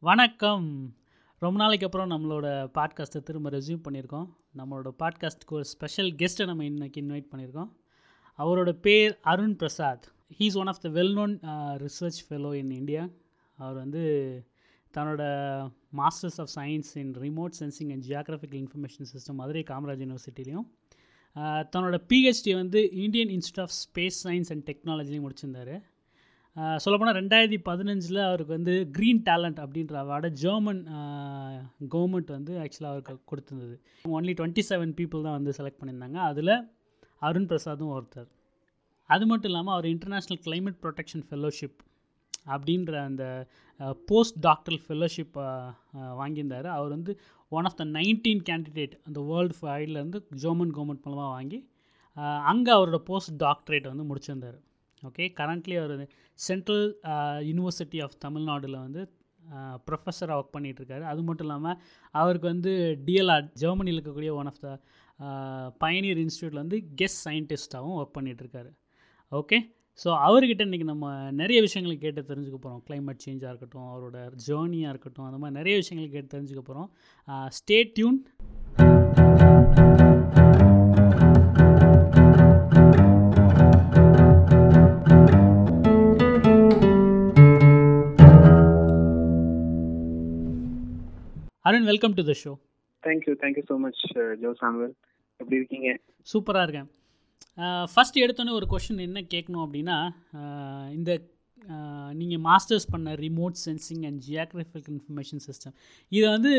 வணக்கம். ரொம்ப நாளைக்கு அப்புறம் நம்மளோட பாட்காஸ்ட்டை திரும்ப ரெஸ்யூம் பண்ணியிருக்கோம். நம்மளோட பாட்காஸ்ட்டுக்கு ஒரு ஸ்பெஷல் கெஸ்ட்டை நம்ம இன்றைக்கி இன்வைட் பண்ணியிருக்கோம். அவரோட பேர் Arun Prasad. He's one of the well known research fellow in India அவர் வந்து தன்னோட masters of science in remote sensing and geographical information system Madurai Kamaraj யூனிவர்சிட்டிலையும் தன்னோட பிஹெச்டி வந்து Indian institute of space science and டெக்னாலஜிலையும் முடிச்சிருந்தார். சொல்லப்போனால் ரெண்டாயிரத்தி பதினஞ்சில் அவருக்கு வந்து க்ரீன் டேலண்ட் அப்படின்ற அவார்டை ஜெர்மன் கவர்மெண்ட் வந்து ஆக்சுவலாக அவருக்கு கொடுத்துருந்தது. ஒன்லி டுவெண்ட்டி செவன் பீப்புள் தான் வந்து செலக்ட் பண்ணியிருந்தாங்க. அதில் அருண் பிரசாதும் ஒருத்தர். அது மட்டும் இல்லாமல் அவர் இன்டர்நேஷ்னல் கிளைமேட் ப்ரொடெக்ஷன் ஃபெல்லோஷிப் அப்படின்ற அந்த போஸ்ட் டாக்டரல் ஃபெல்லோஷிப் வாங்கியிருந்தார். அவர் வந்து one of the nineteen candidate அந்த வேர்ல்டு ஃபைட்லேருந்து ஜெர்மன் கவர்மெண்ட் மூலமாக வாங்கி அங்கே அவரோட போஸ்ட் டாக்டரேட் வந்து முடிச்சிருந்தார். ஓகே கரண்ட்லி அவர் சென்ட்ரல் யூனிவர்சிட்டி ஆஃப் தமிழ்நாடில் வந்து ப்ரொஃபஸராக ஒர்க் பண்ணிகிட்ருக்காரு அது மட்டும் இல்லாமல் அவருக்கு வந்து டிஎல்ஆர் ஜெர்மனியில் இருக்கக்கூடிய ஒன் ஆஃப் த பயனியர் இன்ஸ்டியூட்டில் வந்து கெஸ்ட் சயின்டிஸ்ட்டாகவும் ஒர்க் பண்ணிகிட்ருக்காரு ஓகே ஸோ அவர்கிட்ட இன்றைக்கி நம்ம நிறைய விஷயங்களை கேட்டு தெரிஞ்சுக்க போகிறோம் கிளைமேட் சேஞ்சாக இருக்கட்டும் அவரோட ஜேர்னியாக இருக்கட்டும் அந்த மாதிரி நிறைய விஷயங்கள் கேட்டு தெரிஞ்சுக்க போகிறோம் stay tuned welcome to the show thank you thank you so much Joe Samuel எப்படி இருக்கீங்க? சூப்பராக இருக்கேன். ஃபஸ்ட் எடுத்தோன்னே ஒரு கொஷின் என்ன கேட்கணும் அப்படின்னா இந்த நீங்கள் மாஸ்டர்ஸ் பண்ண remote sensing and geographical information system இதை வந்து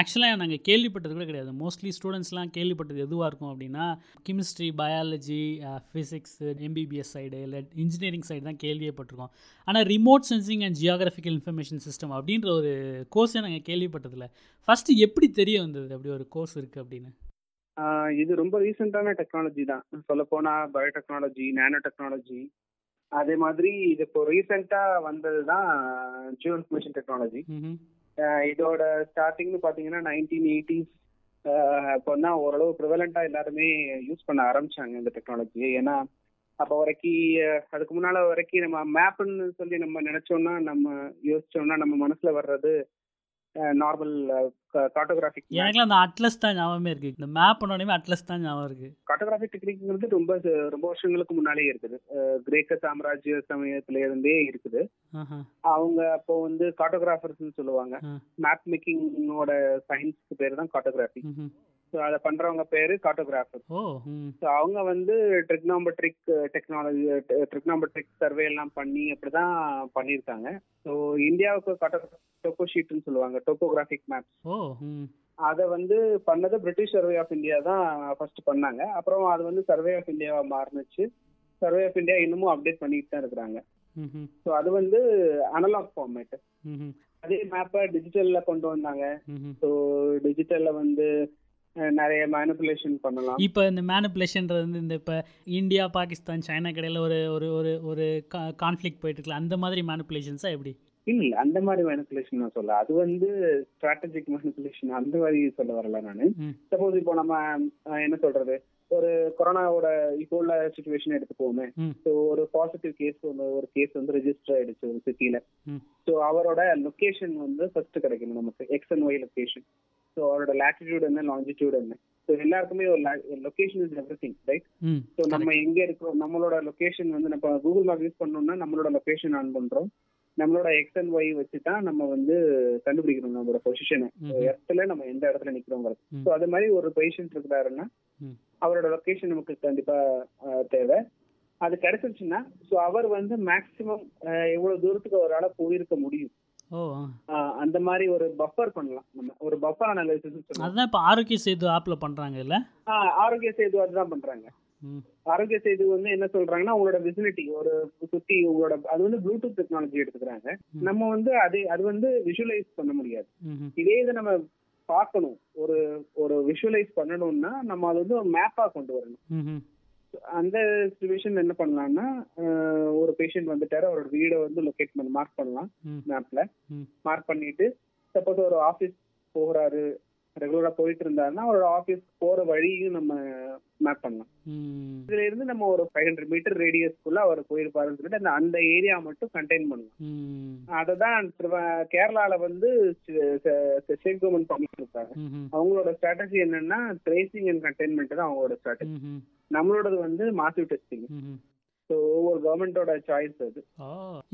ஆக்சுவலாக நாங்கள் கேள்விப்பட்டது கூட கிடையாது. மோஸ்ட்லி ஸ்டூடெண்ட்ஸ்லாம் கேள்விப்பட்டது எதுவாக இருக்கும் அப்படின்னா chemistry biology physics MBBS side இல்லை இன்ஜினியரிங் சைடு தான் கேள்விப்பட்டிருக்கோம் ஆனால் remote sensing and geographical information system அப்படின்ற ஒரு கோர்ஸை நாங்கள் கேள்விப்பட்டதில்ல. ஃபஸ்ட்டு எப்படி தெரிய வந்தது அப்படி ஒரு கோர்ஸ் இருக்குது அப்படின்னு? இது ரொம்ப ரீசெண்டான டெக்னாலஜி தான். சொல்ல போனா பயோடெக்னாலஜி நேனோ டெக்னாலஜி அதே மாதிரி இது இப்போ ரீசெண்டா வந்தது தான் ஜியோ இன்ஃபர்மேஷன் டெக்னாலஜி இதோட ஸ்டார்டிங்னு பாத்தீங்கன்னா நைன்டீன் எயிட்டிஸ் இப்போ தான் ஓரளவு ப்ரிவலண்டா எல்லாருமே யூஸ் பண்ண ஆரம்பிச்சாங்க இந்த டெக்னாலஜியை ஏன்னா அப்போ வரைக்கும் அதுக்கு முன்னால வரைக்கும் நம்ம மேப்னு சொல்லி நம்ம நினைச்சோம்னா நம்ம யோசிச்சோம்னா நம்ம மனசுல வர்றது நார்மல் கார்டோகிராஃபிக் எனக்குலாம் அந்த அட்லஸ் தான் ஞாபகமே இருக்கு. இந்த மேப் பண்ணோடனே அட்லஸ் தான் ஞாபகம் இருக்கு. கார்டோகிராஃபிக் டெக்னிக்ங்கிறது ரொம்ப ரொம்ப வருஷங்களுக்கு முன்னாலே இருக்குது. கிரேக்க சாம்ராஜ்ய சமயத்துல இருந்தே இருக்குது அவங்க அப்போ வந்து கார்டோகிராஃபர்ஸ் சொல்லுவாங்க. மேப் மேக்கிங்கோட சயின்ஸ்க்கு பேர் தான் கார்டோகிராஃபி ஸோ அதை பண்றவங்க பேரு கார்டோகிராஃபர் ஸோ அவங்க வந்து ட்ரிக்னாமெட்ரிக் டெக்னாலஜி ட்ரிக்னாமெட்ரிக் சர்வே எல்லாம் பண்ணி அப்படிதான் பண்ணியிருக்காங்க. ஸோ இந்தியாவுக்கு கார்டோ டோப்போ ஷீட்னு சொல்லுவாங்க டோப்போகிராஃபிக் மேப் அதை வந்து பண்ணது பிரிட்டிஷ் சர்வே ஆஃப் இந்தியா தான் ஃபர்ஸ்ட் பண்ணாங்க. அப்புறம் அது வந்து சர்வே ஆஃப் இந்தியாவா மாறுனுச்சு. சர்வே ஆஃப் இந்தியா இன்னமும் அப்டேட் பண்ணிட்டு தான் இருக்கிறாங்க. ஸோ அது வந்து அனலாக் ஃபார்மேட் அதே மேப்பை டிஜிட்டல்ல கொண்டு வந்தாங்க. ஸோ டிஜிட்டல்ல வந்து நிறைய மேனிப்புலேஷன் பண்ணலாம். இப்போ இந்த மேனிப்புலேஷன்றது வந்து இந்த இப்போ இந்தியா பாகிஸ்தான் சைனா கடையில் ஒரு ஒரு ஒரு ஒரு கான்ஃப்ளிக் போயிட்டு இருக்குல்ல அந்த மாதிரி மேனிப்புலேஷன்ஸா எப்படி? இல்ல அந்த மாதிரி மேனிப்புலேஷன் நான் சொல்ல அது வந்து ஸ்ட்ராட்டஜிக் மேனிப்புலேஷன் அந்த மாதிரி சொல்ல வரல நான். சப்போஸ் இப்போ நம்ம என்ன சொல்றது? ஒரு கொரோனாவோட இப்போ உள்ள சுச்சுவேஷன் எடுத்துப்போமே ஸோ ஒரு பாசிட்டிவ் கேஸ் ஒரு கேஸ் வந்து ரெஜிஸ்டர் ஆயிடுச்சு ஒரு சிட்டில ஸோ அவரோட லொகேஷன் வந்து ஃபர்ஸ்ட் கிடைக்கணும் நமக்கு. X and Y location so அவரோட லாட்டிடியூட் என்ன லாங்கிடியூட் என்ன? ஸோ எல்லாருக்குமே ஒரு location is everything right so நம்ம எங்க இருக்கிறோம் நம்மளோட லொகேஷன் வந்து நம்ம கூகுள் மேப் யூஸ் பண்ணோம்னா நம்மளோட லொகேஷன் ஆன் பண்றோம். நம்மளோட எக்ஸ் அண்ட் ஒய் வச்சு தான் நம்ம வந்து கண்டுபிடிக்கணும் நம்மளோட பொசிஷனை இடத்துல நம்ம எந்த இடத்துல நிக்கிறோங்கிறது. ஸோ அது மாதிரி ஒரு பேஷண்ட் இருக்கிறாருன்னா அவரோட லொகேஷன் நமக்கு கண்டிப்பா தேவை. அது கிடைச்சிருச்சுன்னா ஸோ அவர் வந்து மேக்சிமம் எவ்வளவு தூரத்துக்கு அவரால் போயிருக்க முடியும்? அந்த மாதிரி ஒரு பஃபர் பண்ணலாம். நம்ம ஒரு பஃபர் அனாலிசிஸ் அதுதான் இப்போ ஆரோக்கிய சேது ஆப்ல பண்றாங்க இல்ல? ஆரோக்கிய சேது அதுதான் பண்றாங்க. ஆரோக்கிய சேது வந்து என்ன சொல்றாங்கன்னா உங்களோட விசினிட்டி ஒரு சுத்தி உங்களோட அது வந்து ப்ளூடூத் டெக்னாலஜி எடுத்துக்கிறாங்க. நம்ம வந்து அது அது வந்து விஷுவலைஸ் பண்ண முடியாது. இதே இதை நம்ம பார்க்கணும். ஒரு ஒரு விஷுவலைஸ் பண்ணணும்னா நம்ம அது வந்து ஒரு மேப்பா கொண்டு வரணும். அந்த சுச்சுவேஷன் என்ன பண்ணலாம்னா ஒரு பேஷண்ட் வந்துட்டாரு அவரோட வீடை வந்து லொகேட் பண்ண மார்க் பண்ணலாம் மேப்ல மார்க் பண்ணிட்டு சப்போஸ் ஒரு ஆஃபீஸ் போகிறாரு ரெகுலரா போயிட்டு இருந்தாருன்னா அவரோட ஆபீஸ் போற வழியும் நம்ம மேப் பண்ணலாம். இதுல இருந்து நம்ம ஒரு ஃபைவ் ஹண்ட்ரட் மீட்டர் ரேடியஸ்க்குள்ள அவர் போயிருப்பாருன்னு சொல்லிட்டு அந்த அந்த ஏரியா மட்டும் கண்டெயின் பண்ணலாம் அததான் கேரளால வந்து கவர்மெண்ட் பண்ணிட்டு இருக்காங்க. அவங்களோட ஸ்ட்ராட்டஜி என்னன்னா ட்ரேசிங் அண்ட் கண்டெயின்மெண்ட் தான் அவங்களோட ஸ்ட்ராட்டஜி. நம்மளோடது வந்து மாசிவ் டெஸ்டிங். ஸோ ஒவ்வொரு கவர்மெண்டோட சாய்ஸ் அது.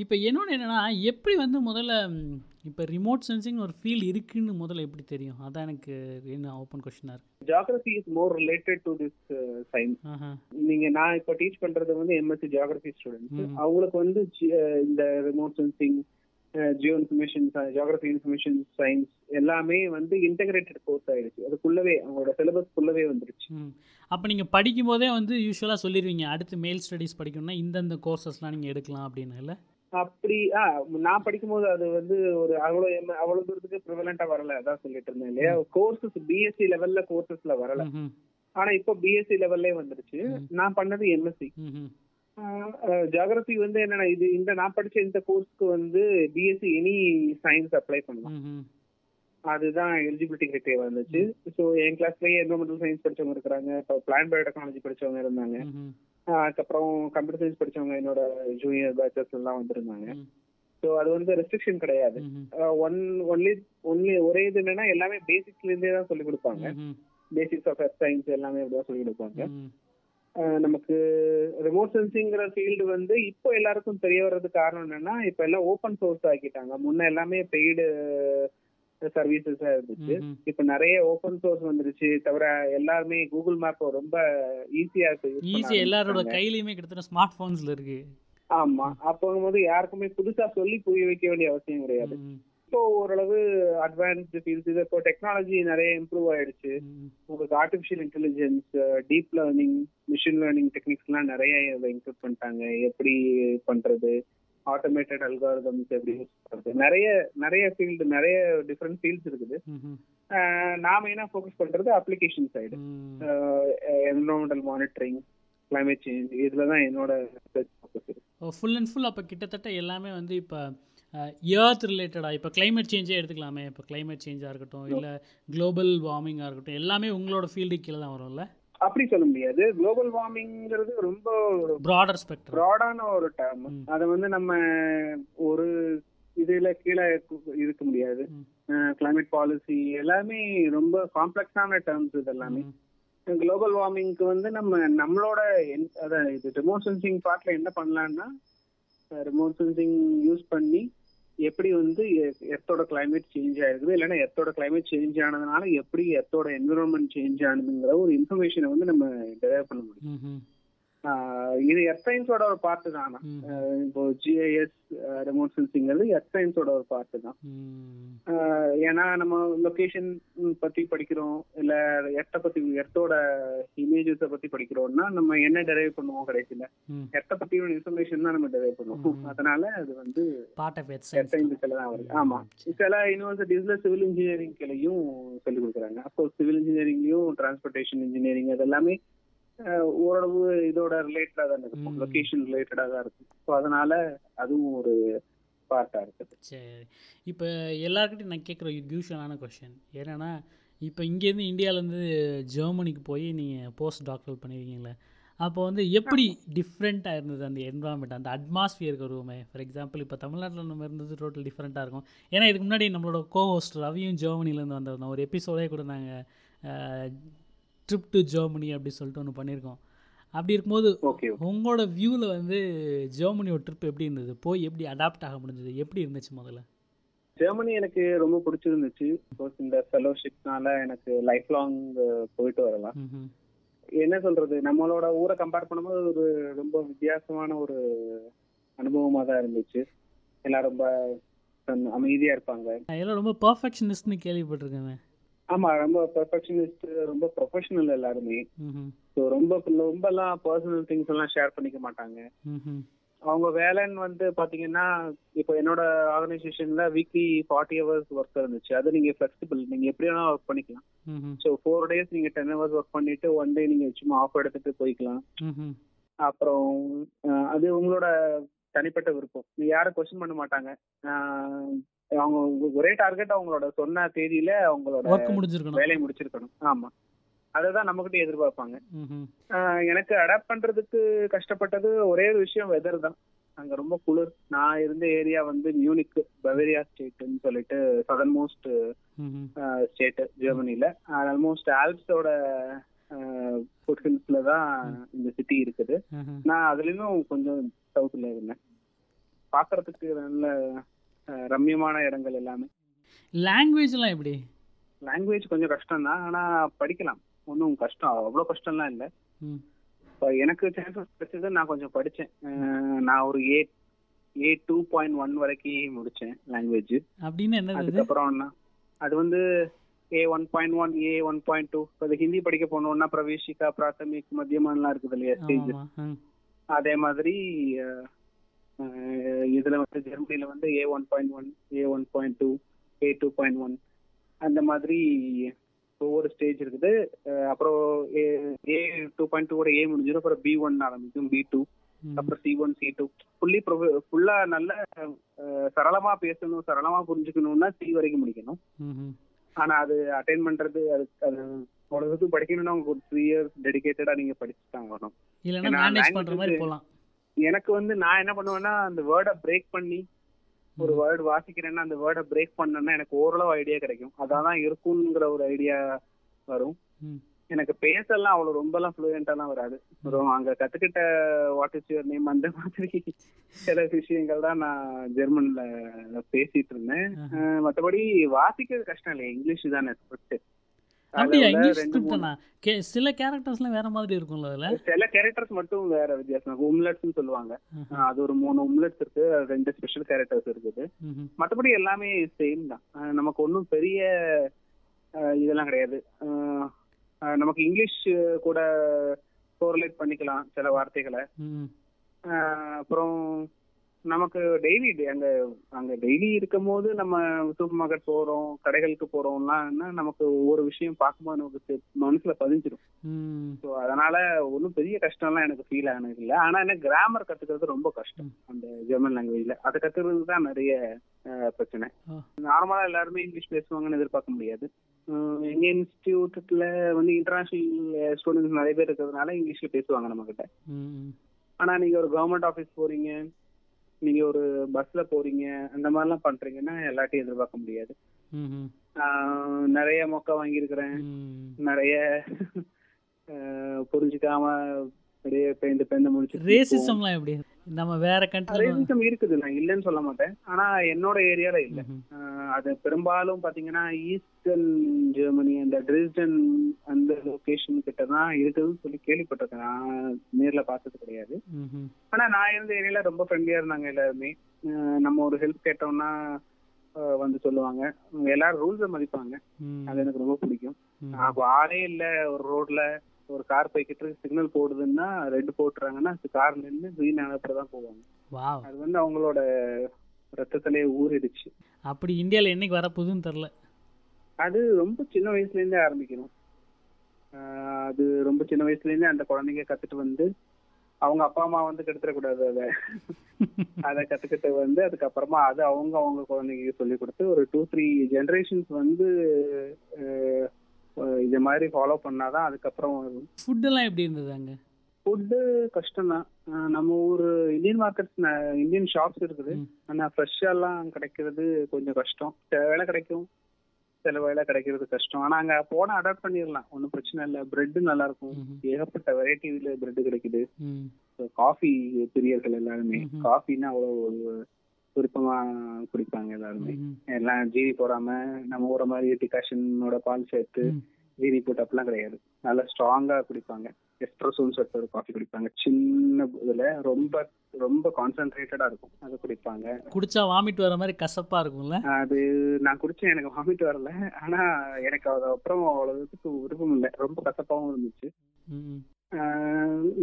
இப்போ இன்னொன்று என்னன்னா எப்படி வந்து முதல்ல இப்போ ரிமோட் சென்சிங் ஒரு ஃபீல் இருக்குன்னு முதல்ல எப்படி தெரியும்? அதான் எனக்கு என்ன ஓப்பன் கொஷினாக இருக்கு. Geography is more related to this science நீங்க நான் இப்போ டீச் பண்றது வந்து எம்எஸ்சி ஜியாகிரபி ஸ்டூடெண்ட்ஸ். அவங்களுக்கு வந்து இந்த remote sensing geo information geography information science எல்லாமே வந்து இன்டகிரேட்டட் கோர்ஸ் ஆயிடுச்சு. அதுக்குள்ளவே அவங்களோட சிலபஸ்க்குள்ளவே வந்துருச்சு. அப்போ நீங்கள் படிக்கும்போதே வந்து யூஸ்வலாக சொல்லிடுவீங்க அடுத்து மேல் ஸ்டடீஸ் படிக்கணும்னா இந்தந்த கோர்சஸ்லாம் நீங்கள் எடுக்கலாம் அப்படின்னு இல்லை? அப்படி ஆ நான் படிக்கும்போது அது வந்து ஒரு அவ்வளோ அவ்வளவு தூரத்துக்கு ப்ரிவலண்டா வரல அதான் சொல்லிட்டு இருந்தேன் இல்லையா? கோர்சஸ் பிஎஸ்சி லெவல்ல கோர்சஸ்ல வரல. ஆனா இப்போ பிஎஸ்சி லெவல்லே வந்துருச்சு. நான் பண்ணது எம்எஸ்சி ம்ஹும். ஜியாகிரபி வந்து என்னன்னா இது இந்த நான் படிச்ச இந்த கோர்ஸ்க்கு வந்து பிஎஸ்சி எனி சயின்ஸ் அப்ளை பண்ணலாம். அதுதான் எலிஜிபிலிட்டி கிரைட்டீரியா வந்துச்சு ஸோ என் கிளாஸ்லயே என்வரன்மெண்டல் சயின்ஸ் படிச்சவங்க இருக்கிறாங்க இப்போ பிளான் பயோடெக்னாலஜி படிச்சவங்க இருந்தாங்க அதுக்கப்புறம் கம்ப்யூட்டர் சயின்ஸ் படிச்சவங்க என்னோட ஜூனியர் பேச்சஸ் எல்லாம் வந்திருந்தாங்க. ஸோ அது வந்து ரெஸ்ட்ரிக்ஷன் கிடையாது. ஒன் ஒன்லி ஒன்லி ஒரே இது என்னன்னா எல்லாமே பேசிக்ஸ்ல இருந்தே தான் சொல்லி கொடுப்பாங்க. பேசிக்ஸ் ஆஃப் எர்த் சயின்ஸ் எல்லாமே அப்படிதான் சொல்லி கொடுப்பாங்க நமக்கு ரிமோட் சென்சிங்கிற ஃபீல்டு வந்து இப்போ எல்லாருக்கும் தெரிய வர்றதுக்கு காரணம் என்னன்னா இப்போ எல்லாம் ஓப்பன் சோர்ஸ் ஆக்கிட்டாங்க. முன்ன எல்லாமே பெய்டு சர்வீசஸா இருந்துச்சு. இப்போ நிறைய ஓப்பன் சோர்ஸ் வந்துருச்சு. தவிர எல்லாருமே கூகுள் மேப் ரொம்ப ஈஸியா இருக்கு ஈஸி எல்லாரோட. கையிலயுமே கிட்டத்தட்ட ஸ்மார்ட் ஃபோன்ஸில் இருக்கு. ஆமா. அப்போ போது யாருக்குமே புதுசா சொல்லி புரிய வைக்க வேண்டிய அவசியம் கிடையாது. இப்போ ஓரளவு அட்வான்ஸ்டு ஃபீல்ட்ஸ் இது. இப்போ டெக்னாலஜி நிறைய இம்ப்ரூவ் ஆயிடுச்சு. உங்களுக்கு artificial intelligence deep learning machine learning டெக்னிக்ஸ்லாம் நிறைய இதை இன்க்ளூட் பண்ணிட்டாங்க. எப்படி பண்றது? ஆட்டோமேட்டட் அல்காரிதம்ஸ் எப்படி யூஸ் பண்றது? நிறைய நிறைய ஃபீல்டு நிறைய டிஃப்ரெண்ட் ஃபீல்ட்ஸ் இருக்குது. நான் மெயினாக ஃபோக்கஸ் பண்றது? Application side. Environmental monitoring climate change இதுல தான் என்னோட ஃபோக்கஸ் ஃபுல் அண்ட் ஃபுல் அப்போ கிட்டத்தட்ட எல்லாமே வந்து இப்போ ஏர்த் ரிலேட்டடாக இப்போ climate சேஞ்சே எடுத்துக்கலாமே. இப்போ climate சேஞ்சாக இருக்கட்டும் இல்லை குளோபல் வார்மிங்காக இருக்கட்டும் எல்லாமே உங்களோட ஃபீல்டு கீழே தான் வரும்ல? அப்படி சொல்ல முடியாது. குளோபல் வார்மிங்கிறது ரொம்ப ஒரு ப்ராடர் ஸ்பெக்ட்ரம் ப்ராடான ஒரு டேர்ம். அதை வந்து நம்ம ஒரு இதுல கீழே இருக்க- முடியாது. கிளைமேட் பாலிசி எல்லாமே ரொம்ப காம்ப்ளெக்ஸான டேர்ம்ஸ் இது எல்லாமே குளோபல் வார்மிங்க்கு வந்து நம்ம நம்மளோட அதான் இது ரிமோட் சென்சிங் பார்ட்ல என்ன பண்ணலாம்னா ரிமோட் சென்சிங் யூஸ் பண்ணி எப்படி வந்து எர்த்தோட கிளைமேட் சேஞ்ச் ஆயிருக்குது இல்லைன்னா எர்த்தோட கிளைமேட் சேஞ்ச் ஆனதுனால எப்படி எர்த்தோட என்விரான்மெண்ட் சேஞ்ச் ஆனதுங்கிற ஒரு இன்ஃபர்மேஷனை வந்து நம்ம டெரைவ் பண்ண முடியும். இது எர்த் சயின்ஸோட ஒரு பார்ட் தான் இப்போ ஜிஐஎஸ் ரிமோட் சென்சிங்கிறது எர்த் சயின்ஸோட ஒரு பார்ட் தான். ஏன்னா நம்ம லொகேஷன் பத்தி படிக்கிறோம் இல்ல எர்த்த பத்தி எர்த்தோட இமேஜஸ பத்தி படிக்கிறோம்னா நம்ம என்ன டெரைவ் பண்ணுவோம் கடைசியில. எர்த்த பத்தி ஒரு இன்ஃபர்மேஷன் தான் நம்ம டெரைவ் பண்ணுவோம். அதனால அது வந்து பார்ட் ஆஃப் சயின்ஸுக்கு தான் வருது. ஆமா. சில யூனிவர்சிட்டிஸ்ல சிவில் இன்ஜினியரிங் கிளையும் சொல்லி கொடுக்குறாங்க. அப்போ சிவில் இன்ஜினியரிங்லயும் டிரான்ஸ்போர்ட்டேஷன் இன்ஜினியரிங் அதெல்லாமே ஆஹ் ஓரளவு இதோட ரிலேட்டடா தான் இருக்கும். லொகேஷன் ரிலேட்டடா தான் இருக்கும். ஸோ அதனால அதுவும் ஒரு பார்ட்டா இருக்குது. சரி. இப்போ எல்லாருக்கிட்டையும் நான் கேட்குற யூஷுவலான கொஷின் என்னென்னா இப்போ இங்கேருந்து இந்தியாவிலேருந்து ஜெர்மனிக்கு போய் நீங்கள் போஸ்ட் டாக்டர் பண்ணியிருக்கீங்களே அப்போ வந்து எப்படி டிஃப்ரெண்ட்டாக இருந்தது அந்த என்வரான்மெண்ட் அந்த அட்மாஸ்ஃபியருக்கு வருவோமே ஃபார் எக்ஸாம்பிள் இப்போ தமிழ்நாட்டில் நம்ம இருந்தது டோட்டல் டிஃப்ரெண்ட்டாக இருக்கும். ஏன்னா இதுக்கு முன்னாடி நம்மளோட கோ ஹோஸ்ட் ரவியும் ஜெர்மனிலேருந்து வந்திருந்தோம் ஒரு எபிசோடே கூட நாங்கள் ட்ரிப் டு ஜெர்மனி அப்படி சொல்லிட்டு ஒன்று பண்ணியிருக்கோம். அப்படி இருக்கும்போது உங்களோட வியூவில் வந்து ஜெர்மனியோட ட்ரிப் எப்படி இருந்தது? போய் எப்படி அடாப்ட் ஆக முடிஞ்சது? எப்படி இருந்துச்சு முதல்ல? ஜெர்மனி எனக்கு ரொம்ப பிடிச்சிருந்துச்சு. பிகாஸ் இந்த ஃபெலோஷிப்னால எனக்கு லைஃப் லாங் போயிட்டு வரலாம். என்ன சொல்றது? நம்மளோட ஊரை கம்பேர் பண்ணும்போது ஒரு ரொம்ப வித்தியாசமான ஒரு அனுபவமா தான் இருந்துச்சு. எல்லாம் ரொம்ப அமைதியா இருப்பாங்க. எல்லாம் ரொம்ப பர்ஃபெக்ஷனிஸ்ட்னு கேள்விப்பட்டிருக்கேன். ஆமா ரொம்ப பெர்ஃபெக்ஷனிஸ்ட் ரொம்ப ப்ரொஃபஷனல் எல்லாருமே. ஸோ ரொம்ப ரொம்ப எல்லாம் பர்சனல் திங்ஸ் எல்லாம் ஷேர் பண்ணிக்க மாட்டாங்க. அவங்க வேலைன்னு வந்து பாத்தீங்கன்னா இப்போ என்னோட ஆர்கனைசேஷன்ல வீக்லி ஃபார்ட்டி ஹவர்ஸ் ஒர்க் இருந்துச்சு அது நீங்க ஃபிளெக்சிபிள் நீங்க எப்படி வேணா ஒர்க் பண்ணிக்கலாம். ஸோ ஃபோர் டேஸ் நீங்க டென் ஹவர்ஸ் ஒர்க் பண்ணிட்டு ஒன் டே நீங்க சும்மா ஆஃப் எடுத்துட்டு போய்க்கலாம். அப்புறம் அது உங்களோட தனிப்பட்ட விருப்பம் நீ யாரும் கொஸ்டின் பண்ண மாட்டாங்க அவங்க ஒரே டார்கெட் அவங்களோட சொன்ன தேதியில அவங்களோட முடிஞ்சிருக்கணும். வேலையை முடிச்சிருக்கணும். ஆமா. அததான் நம்மகிட்ட எதிர்பார்ப்பாங்க. எனக்கு அடாப்ட் பண்றதுக்கு கஷ்டப்பட்டது ஒரே ஒரு விஷயம் வெதர் தான். அங்க ரொம்ப குளிர். நான் இருந்த ஏரியா வந்து மியூனிக் பவேரியா ஸ்டேட்னு சொல்லிட்டு சதன் மோஸ்ட். ஸ்டேட் ஜெர்மனில. ஆல்மோஸ்ட் ஆல்ப்ஸோட ஃபுட்ஹில்ஸ்ல தான் இந்த சிட்டி இருக்குது. நான் அதுலயும் கொஞ்சம் சவுத்துல இருந்தேன். பாக்குறதுக்கு நல்ல ஆஹ், ரம்மியமான இடங்கள் எல்லாமே. லாங்குவேஜ்லாம் எப்படி? லாங்குவேஜ் கொஞ்சம் கஷ்டம் தான் ஆனா படிக்கலாம். ஒன்றும் கஷ்டம். அவ்வளோ கஷ்டம்லாம் இல்லை. இப்போ எனக்கு சான்சஸ் கிடைச்சது நான் கொஞ்சம் படித்தேன் நான் ஒரு A A two point one வரைக்கும் முடித்தேன் லாங்குவேஜ் அப்படின்னு? அதுக்கப்புறம் நான் அது வந்து A one point one A one point two இப்போ ஹிந்தி படிக்க போனோம்னா பிரவேஷிகா பிராத்தமிக் மத்தியமானலாம் இருக்குது இல்லையா ஸ்டேஜ். அதே மாதிரி இதுல வந்து ஜெர்மனில வந்து A one point one A one point two A two point one அந்த மாதிரி ஒவ்வொரு ஸ்டேஜ் இருக்குது. அப்புறம் A two point two A முடிஞ்சிடும் அப்புறம் பி ஒன் ஆரம்பிக்கும் பி டூ. அப்புறம் C one C two fully ஃபுல்லா நல்ல சரளமா பேசணும் சரளமா புரிஞ்சுக்கணும்னா சி வரைக்கும் முடிக்கணும். ஆனா அது அட்டைன் பண்றது அது அது அவ்வளவுக்கு படிக்கணும்னா உங்களுக்கு ஒரு த்ரீ இயர்ஸ் டெடிகேட்டடா நீங்க படிச்சு தான் வரணும் இல்லைன்னா மேனேஜ் பண்ற மாதிரி போலாம். எனக்கு வந்து நான் என்ன பண்ணுவேன்னா அந்த வேர்டை பிரேக் பண்ணி ஒரு வேர்டு வாசிக்கிறேன்னா அந்த வேர்டை பிரேக் பண்ணேன்னா எனக்கு ஓரளவு ஐடியா கிடைக்கும். அதான் இருக்குங்கிற ஒரு ஐடியா வரும். எனக்கு பேசலாம் அவ்வளவு ரொம்பலாம் ஃப்ளூயண்டாலாம் வராது. அங்க கத்துக்கிட்ட வாட் இஸ் யுவர் நேம் அந்த மாதிரி சில விஷயங்கள் தான் நான் ஜெர்மன்ல பேசிட்டு இருந்தேன். மத்தபடி வாசிக்கிறது கஷ்டம் இல்லை இங்கிலீஷ் தானே ஃபர்ஸ்ட் அப்படியா? English script? தானா கே சில கேரக்டர்ஸ்லாம் வேற மாதிரி இருக்கும்ல அதுல? சில கேரக்டர்ஸ் மட்டும் வேற வித்தியாசம். உம்லெட்ஸ் சொல்லுவாங்க. அது ஒரு மூணு உம்லெட்ஸ் இருக்கு. ரெண்டு ஸ்பெஷல் கேரக்டர்ஸ் இருக்குது. மற்றபடி எல்லாமே சேம் தான். நமக்கு ஒன்றும் பெரிய இதெல்லாம் கிடையாது. நமக்கு இங்கிலீஷ் கூட கோரிலேட் பண்ணிக்கலாம் சில வார்த்தைகளை. அப்புறம் நமக்கு டெய்லி அங்க அங்க டெய்லி இருக்கும் போது நம்ம சூப்பர் மார்க்கெட் போறோம் கடைகளுக்கு போறோம்னா நமக்கு ஒவ்வொரு விஷயம் பார்க்கும்போது நமக்கு மனசுல பதிஞ்சிடும். ஸோ அதனால ஒன்றும் பெரிய கஷ்டம்லாம் எனக்கு ஃபீல் ஆனது இல்லை ஆனா என்ன கிராமர் கத்துக்கிறது ரொம்ப கஷ்டம் அந்த ஜெர்மன் லாங்குவேஜ்ல அதை கத்துக்கிறது தான் நிறைய பிரச்சனை. நார்மலா எல்லாருமே இங்கிலீஷ் பேசுவாங்கன்னு எதிர்பார்க்க முடியாது எங்க இன்ஸ்டியூட்ல வந்து இன்டர்நேஷனல் ஸ்டூடெண்ட்ஸ் நிறைய பேர் இருக்கிறதுனால இங்கிலீஷ்ல பேசுவாங்க நம்ம கிட்ட. ஆனா நீங்க ஒரு கவர்மெண்ட் ஆபீஸ் போறீங்க நீங்க ஒரு பஸ்ல போறீங்க அந்த மாதிரிலாம் பண்றீங்கன்னா எல்லாத்தையும் எதிர்பார்க்க முடியாது. நிறைய மொக்க வாங்கியிருக்கிறேன். நிறைய புரிஞ்சுக்காம அப்படியே பேந்து பேந்து முடிச்சு ரேசிசம்லாம் எப்படி? நம்ம வேற கண்ட்ரி ரேசிசம் இருக்குது நான் இல்லைன்னு சொல்ல மாட்டேன். ஆனா என்னோட ஏரியால இல்ல. அது பெரும்பாலும் பாத்தீங்கன்னா ஈஸ்டர்ன் ஜெர்மனி அந்த ட்ரிஸ்டன் அந்த லொகேஷன் கிட்ட தான் இருக்குதுன்னு சொல்லி கேள்விப்பட்டிருக்கேன். நான் நேர்ல பார்த்தது கிடையாது. ஆனா நான் இருந்த ஏரியால ரொம்ப ஃப்ரெண்ட்லியா இருந்தாங்க எல்லாருமே. நம்ம ஒரு ஹெல்ப் கேட்டோம்னா வந்து சொல்லுவாங்க. எல்லாரும் ரூல்ஸை மதிப்பாங்க. அது எனக்கு ரொம்ப பிடிக்கும். அப்போ ஆளே இல்ல ஒரு ரோட்ல ஒரு கார் போய்கிட்டு சிக்னல் போடுதுன்னா ரெட் போட்டுறாங்கன்னா கார் நின்று கிரீன் ஆனப்பறம் தான் போவாங்க. அது வந்து அவங்களோட ரத்தத்திலே ஊறிடுச்சு. அப்படி இந்தியாவில் என்னைக்கு வரப்போகுதுன்னு தெரில அது ரொம்ப சின்ன வயசுல இருந்தே ஆரம்பிக்கணும் அது ரொம்ப சின்ன வயசுல இருந்தே அந்த குழந்தைங்க கத்துட்டு வந்து அவங்க அப்பா அம்மா வந்து கெடுத்துடக்கூடாது அதை. அதை கத்துக்கிட்டு வந்து அதுக்கப்புறமா அது அவங்க அவங்க குழந்தைங்களுக்கு சொல்லி கொடுத்து ஒரு டூ த்ரீ ஜெனரேஷன்ஸ் வந்து இது மாதிரி ஃபாலோ பண்ணாதான் அதுக்கப்புறம் ஃபுட்டெல்லாம் எப்படி இருந்தது அங்கே? ஃபுட்டு கஷ்டம் தான் நம்ம ஊர் இந்தியன் மார்க்கெட்ஸ் இந்தியன் ஷாப்ஸ் இருக்குது. ஆனா ஃப்ரெஷ்ஷாலாம் கிடைக்கிறது கொஞ்சம் கஷ்டம். சில வேளை கிடைக்கும். சில வேளை கிடைக்கிறது கஷ்டம். ஆனா அங்க போனா அடாப்ட் பண்ணிடலாம். ஒன்றும் பிரச்சனை இல்லை. பிரெட் நல்லா இருக்கும். ஏகப்பட்ட வெரைட்டில பிரெட் கிடைக்குது. காஃபி பிரியர்கள் எல்லாருமே. காஃபின்னா அவ்வளவு விருப்பமா குடிப்பாங்க எல்லாருமே. எல்லாம் ஜீனி போடாம நம்ம ஊற மாதிரி டிகாஷனோட பால் சேர்த்து. ஜீனி போட்டு அப்படிலாம் கிடையாது. நல்லா ஸ்ட்ராங்கா குடிப்பாங்க. எஸ்ப்ரெஸோன்னு சொல்லிட்டு ஒரு காஃபி குடிப்பாங்க. சின்ன இதுல ரொம்ப ரொம்ப கான்சென்ட்ரேட்டடா இருக்கும். அது குடிப்பாங்க. குடிச்சா வாமிட் வர மாதிரி கசப்பா இருக்கும்ல? அது நான் குடிச்சேன் எனக்கு வாமிட் வரல. ஆனா எனக்கு அது அப்புறம் அவ்வளவுக்கு விருப்பம் இல்லை. ரொம்ப கசப்பாவும் இருந்துச்சு.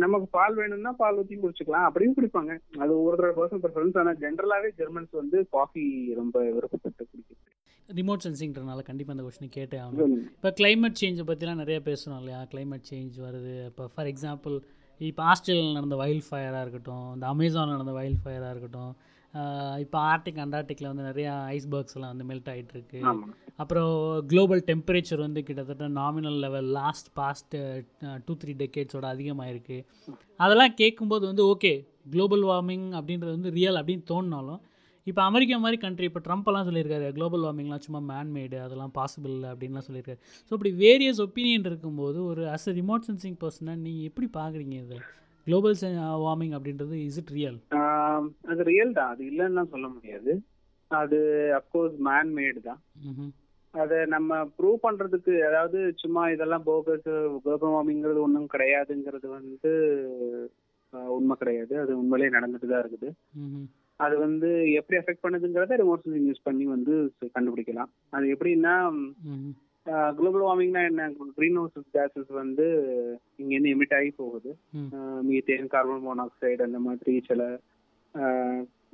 நமக்கு பால் வேணும்னா பால் ஊற்றி குடிச்சுக்கலாம். அப்படியும் குடிப்பாங்க. அது ஒவ்வொருத்தரோட பர்சனல் ப்ரிஃபரன்ஸ் ஆனா ஜென்ரலாவே ஜெர்மன்ஸ் வந்து காஃபி ரொம்ப விருப்பப்பட்டு குடிக்கிறது. ரிமோட் சென்சிங்கிறனால கண்டிப்பாக அந்த கொஸ்டின் கேட்டே ஆகணும் இப்போ climate சேஞ்சை பற்றிலாம் நிறைய பேசுகிறோம் இல்லையா? climate சேஞ்ச் வருது. இப்போ ஃபார் எக்ஸாம்பிள் இப்போ ஆஸ்திரேலியாவில் நடந்த வைல்ட் ஃபயராக இருக்கட்டும் இந்த அமேசானில் நடந்த வைல்ட் ஃபயராக இருக்கட்டும் இப்போ ஆர்டிக் அண்டார்டிக்கில் வந்து நிறையா ஐஸ்பர்க்ஸ் எல்லாம் வந்து மெல்ட் ஆகிட்டு இருக்கு ஆமா அப்புறம் குளோபல் டெம்பரேச்சர் வந்து கிட்டத்தட்ட nominal level last past two three டெக்கேட்ஸோட அதிகமாயிருக்கு. அதெல்லாம் கேட்கும்போது வந்து ஓகே குளோபல் வார்மிங் அப்படின்றது வந்து ரியல் அப்படின்னு தோணினாலும் இப்போ அமெரிக்கா மாதிரி கண்ட்ரி இப்போ ட்ரம்ப்லாம் சொல்லியிருக்காரு குளோபல் வார்மிங்லாம் சும்மா மேன்மேடு அதெல்லாம் பாசிபிள் அப்படின்லாம் சொல்லியிருக்காரு. ஸோ இப்படி வேரியஸ் ஒப்பீனியன் இருக்கும்போது ஒரு அஸ் அ ரிமோட் சென்சிங் பர்சனாக நீங்கள் எப்படி பார்க்குறீங்க இது? குளோபல் வார்மிங் அப்படின்றது இஸ் இட் ரியல் அது ரியல் தான். அது இல்லைன்னு சொல்ல முடியாது. அது அப்கோர்ஸ் மேன் மேடு தான். அதை நம்ம ப்ரூவ் பண்றதுக்கு அதாவது சும்மா இதெல்லாம் போகஸ் குளோபல் வார்மிங்கிறது ஒன்றும் கிடையாதுங்கிறது வந்து உண்மை கிடையாது. அது உண்மையிலேயே நடந்துட்டு தான் இருக்குது. அது வந்து எப்படி எஃபெக்ட் பண்ணுதுங்கிறத ரிமோட் சென்சிங் யூஸ் பண்ணி வந்து கண்டுபிடிக்கலாம். அது எப்படின்னா குளோபல் வார்மிங்னா என்ன? க்ரீன் ஹவுஸ் கேசஸ் வந்து இங்கேருந்து எமிட் ஆகி போகுது. மீத்தேன் கார்பன் மோனாக்சைடு அந்த மாதிரி சில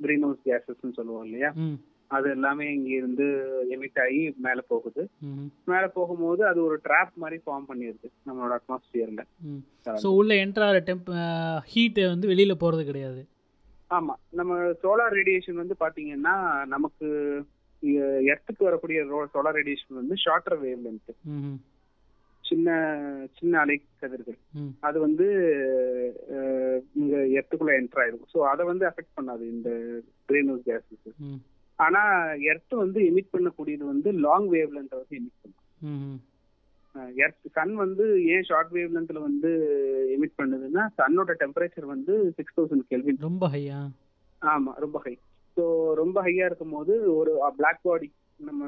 க்ரீன் ஹவுஸ் கேசஸ்ன்னு சொல்லுவோம் இல்லையா? அது எல்லாமே இங்க இருந்து எமிட் ஆகி மேல போகுது. மேல போகும்போது அது ஒரு ட்ராப் மாதிரி ஃபார்ம் பண்ணிருது நம்மளோட அட்மாஸ்பியர்ல ஸோ உள்ள என்ட்ராகிற டெம்ப் ஹீட்டு வந்து வெளியில் போகிறது கிடையாது. ஆமா. நம்ம சோலார் ரேடியேஷன் வந்து பாத்தீங்கன்னா நமக்கு எர்த்துக்கு வரக்கூடிய சோலார் ரேடியேஷன் வந்து ஷார்ட்டர் வேவ் லென்த் சின்ன சின்ன அலை கதிர்கள். அது வந்து இங்க எர்த்துக்குள்ள என்டர் ஆயிருக்கும் ஸோ அதை வந்து அஃபெக்ட் பண்ணாது இந்த கிரீன் ஹவுஸ் கேஸஸ் ஆனா எர்த் வந்து எமிட் பண்ணக்கூடியது வந்து லாங் வேவ் லென்த் வந்து எமிட் பண்ணும். எர்த் சன் வந்து ஏன் ஷார்ட் வேவ் லென்த்ல வந்து எமிட் பண்ணுதுன்னா சன்னோட டெம்பரேச்சர் வந்து சிக்ஸ் தௌசண்ட் கெல்வின் ரொம்ப ஹையா ஆமா ரொம்ப ஹை ஸோ ரொம்ப ஹையா இருக்கும் போது ஒரு பிளாக் பாடி நம்ம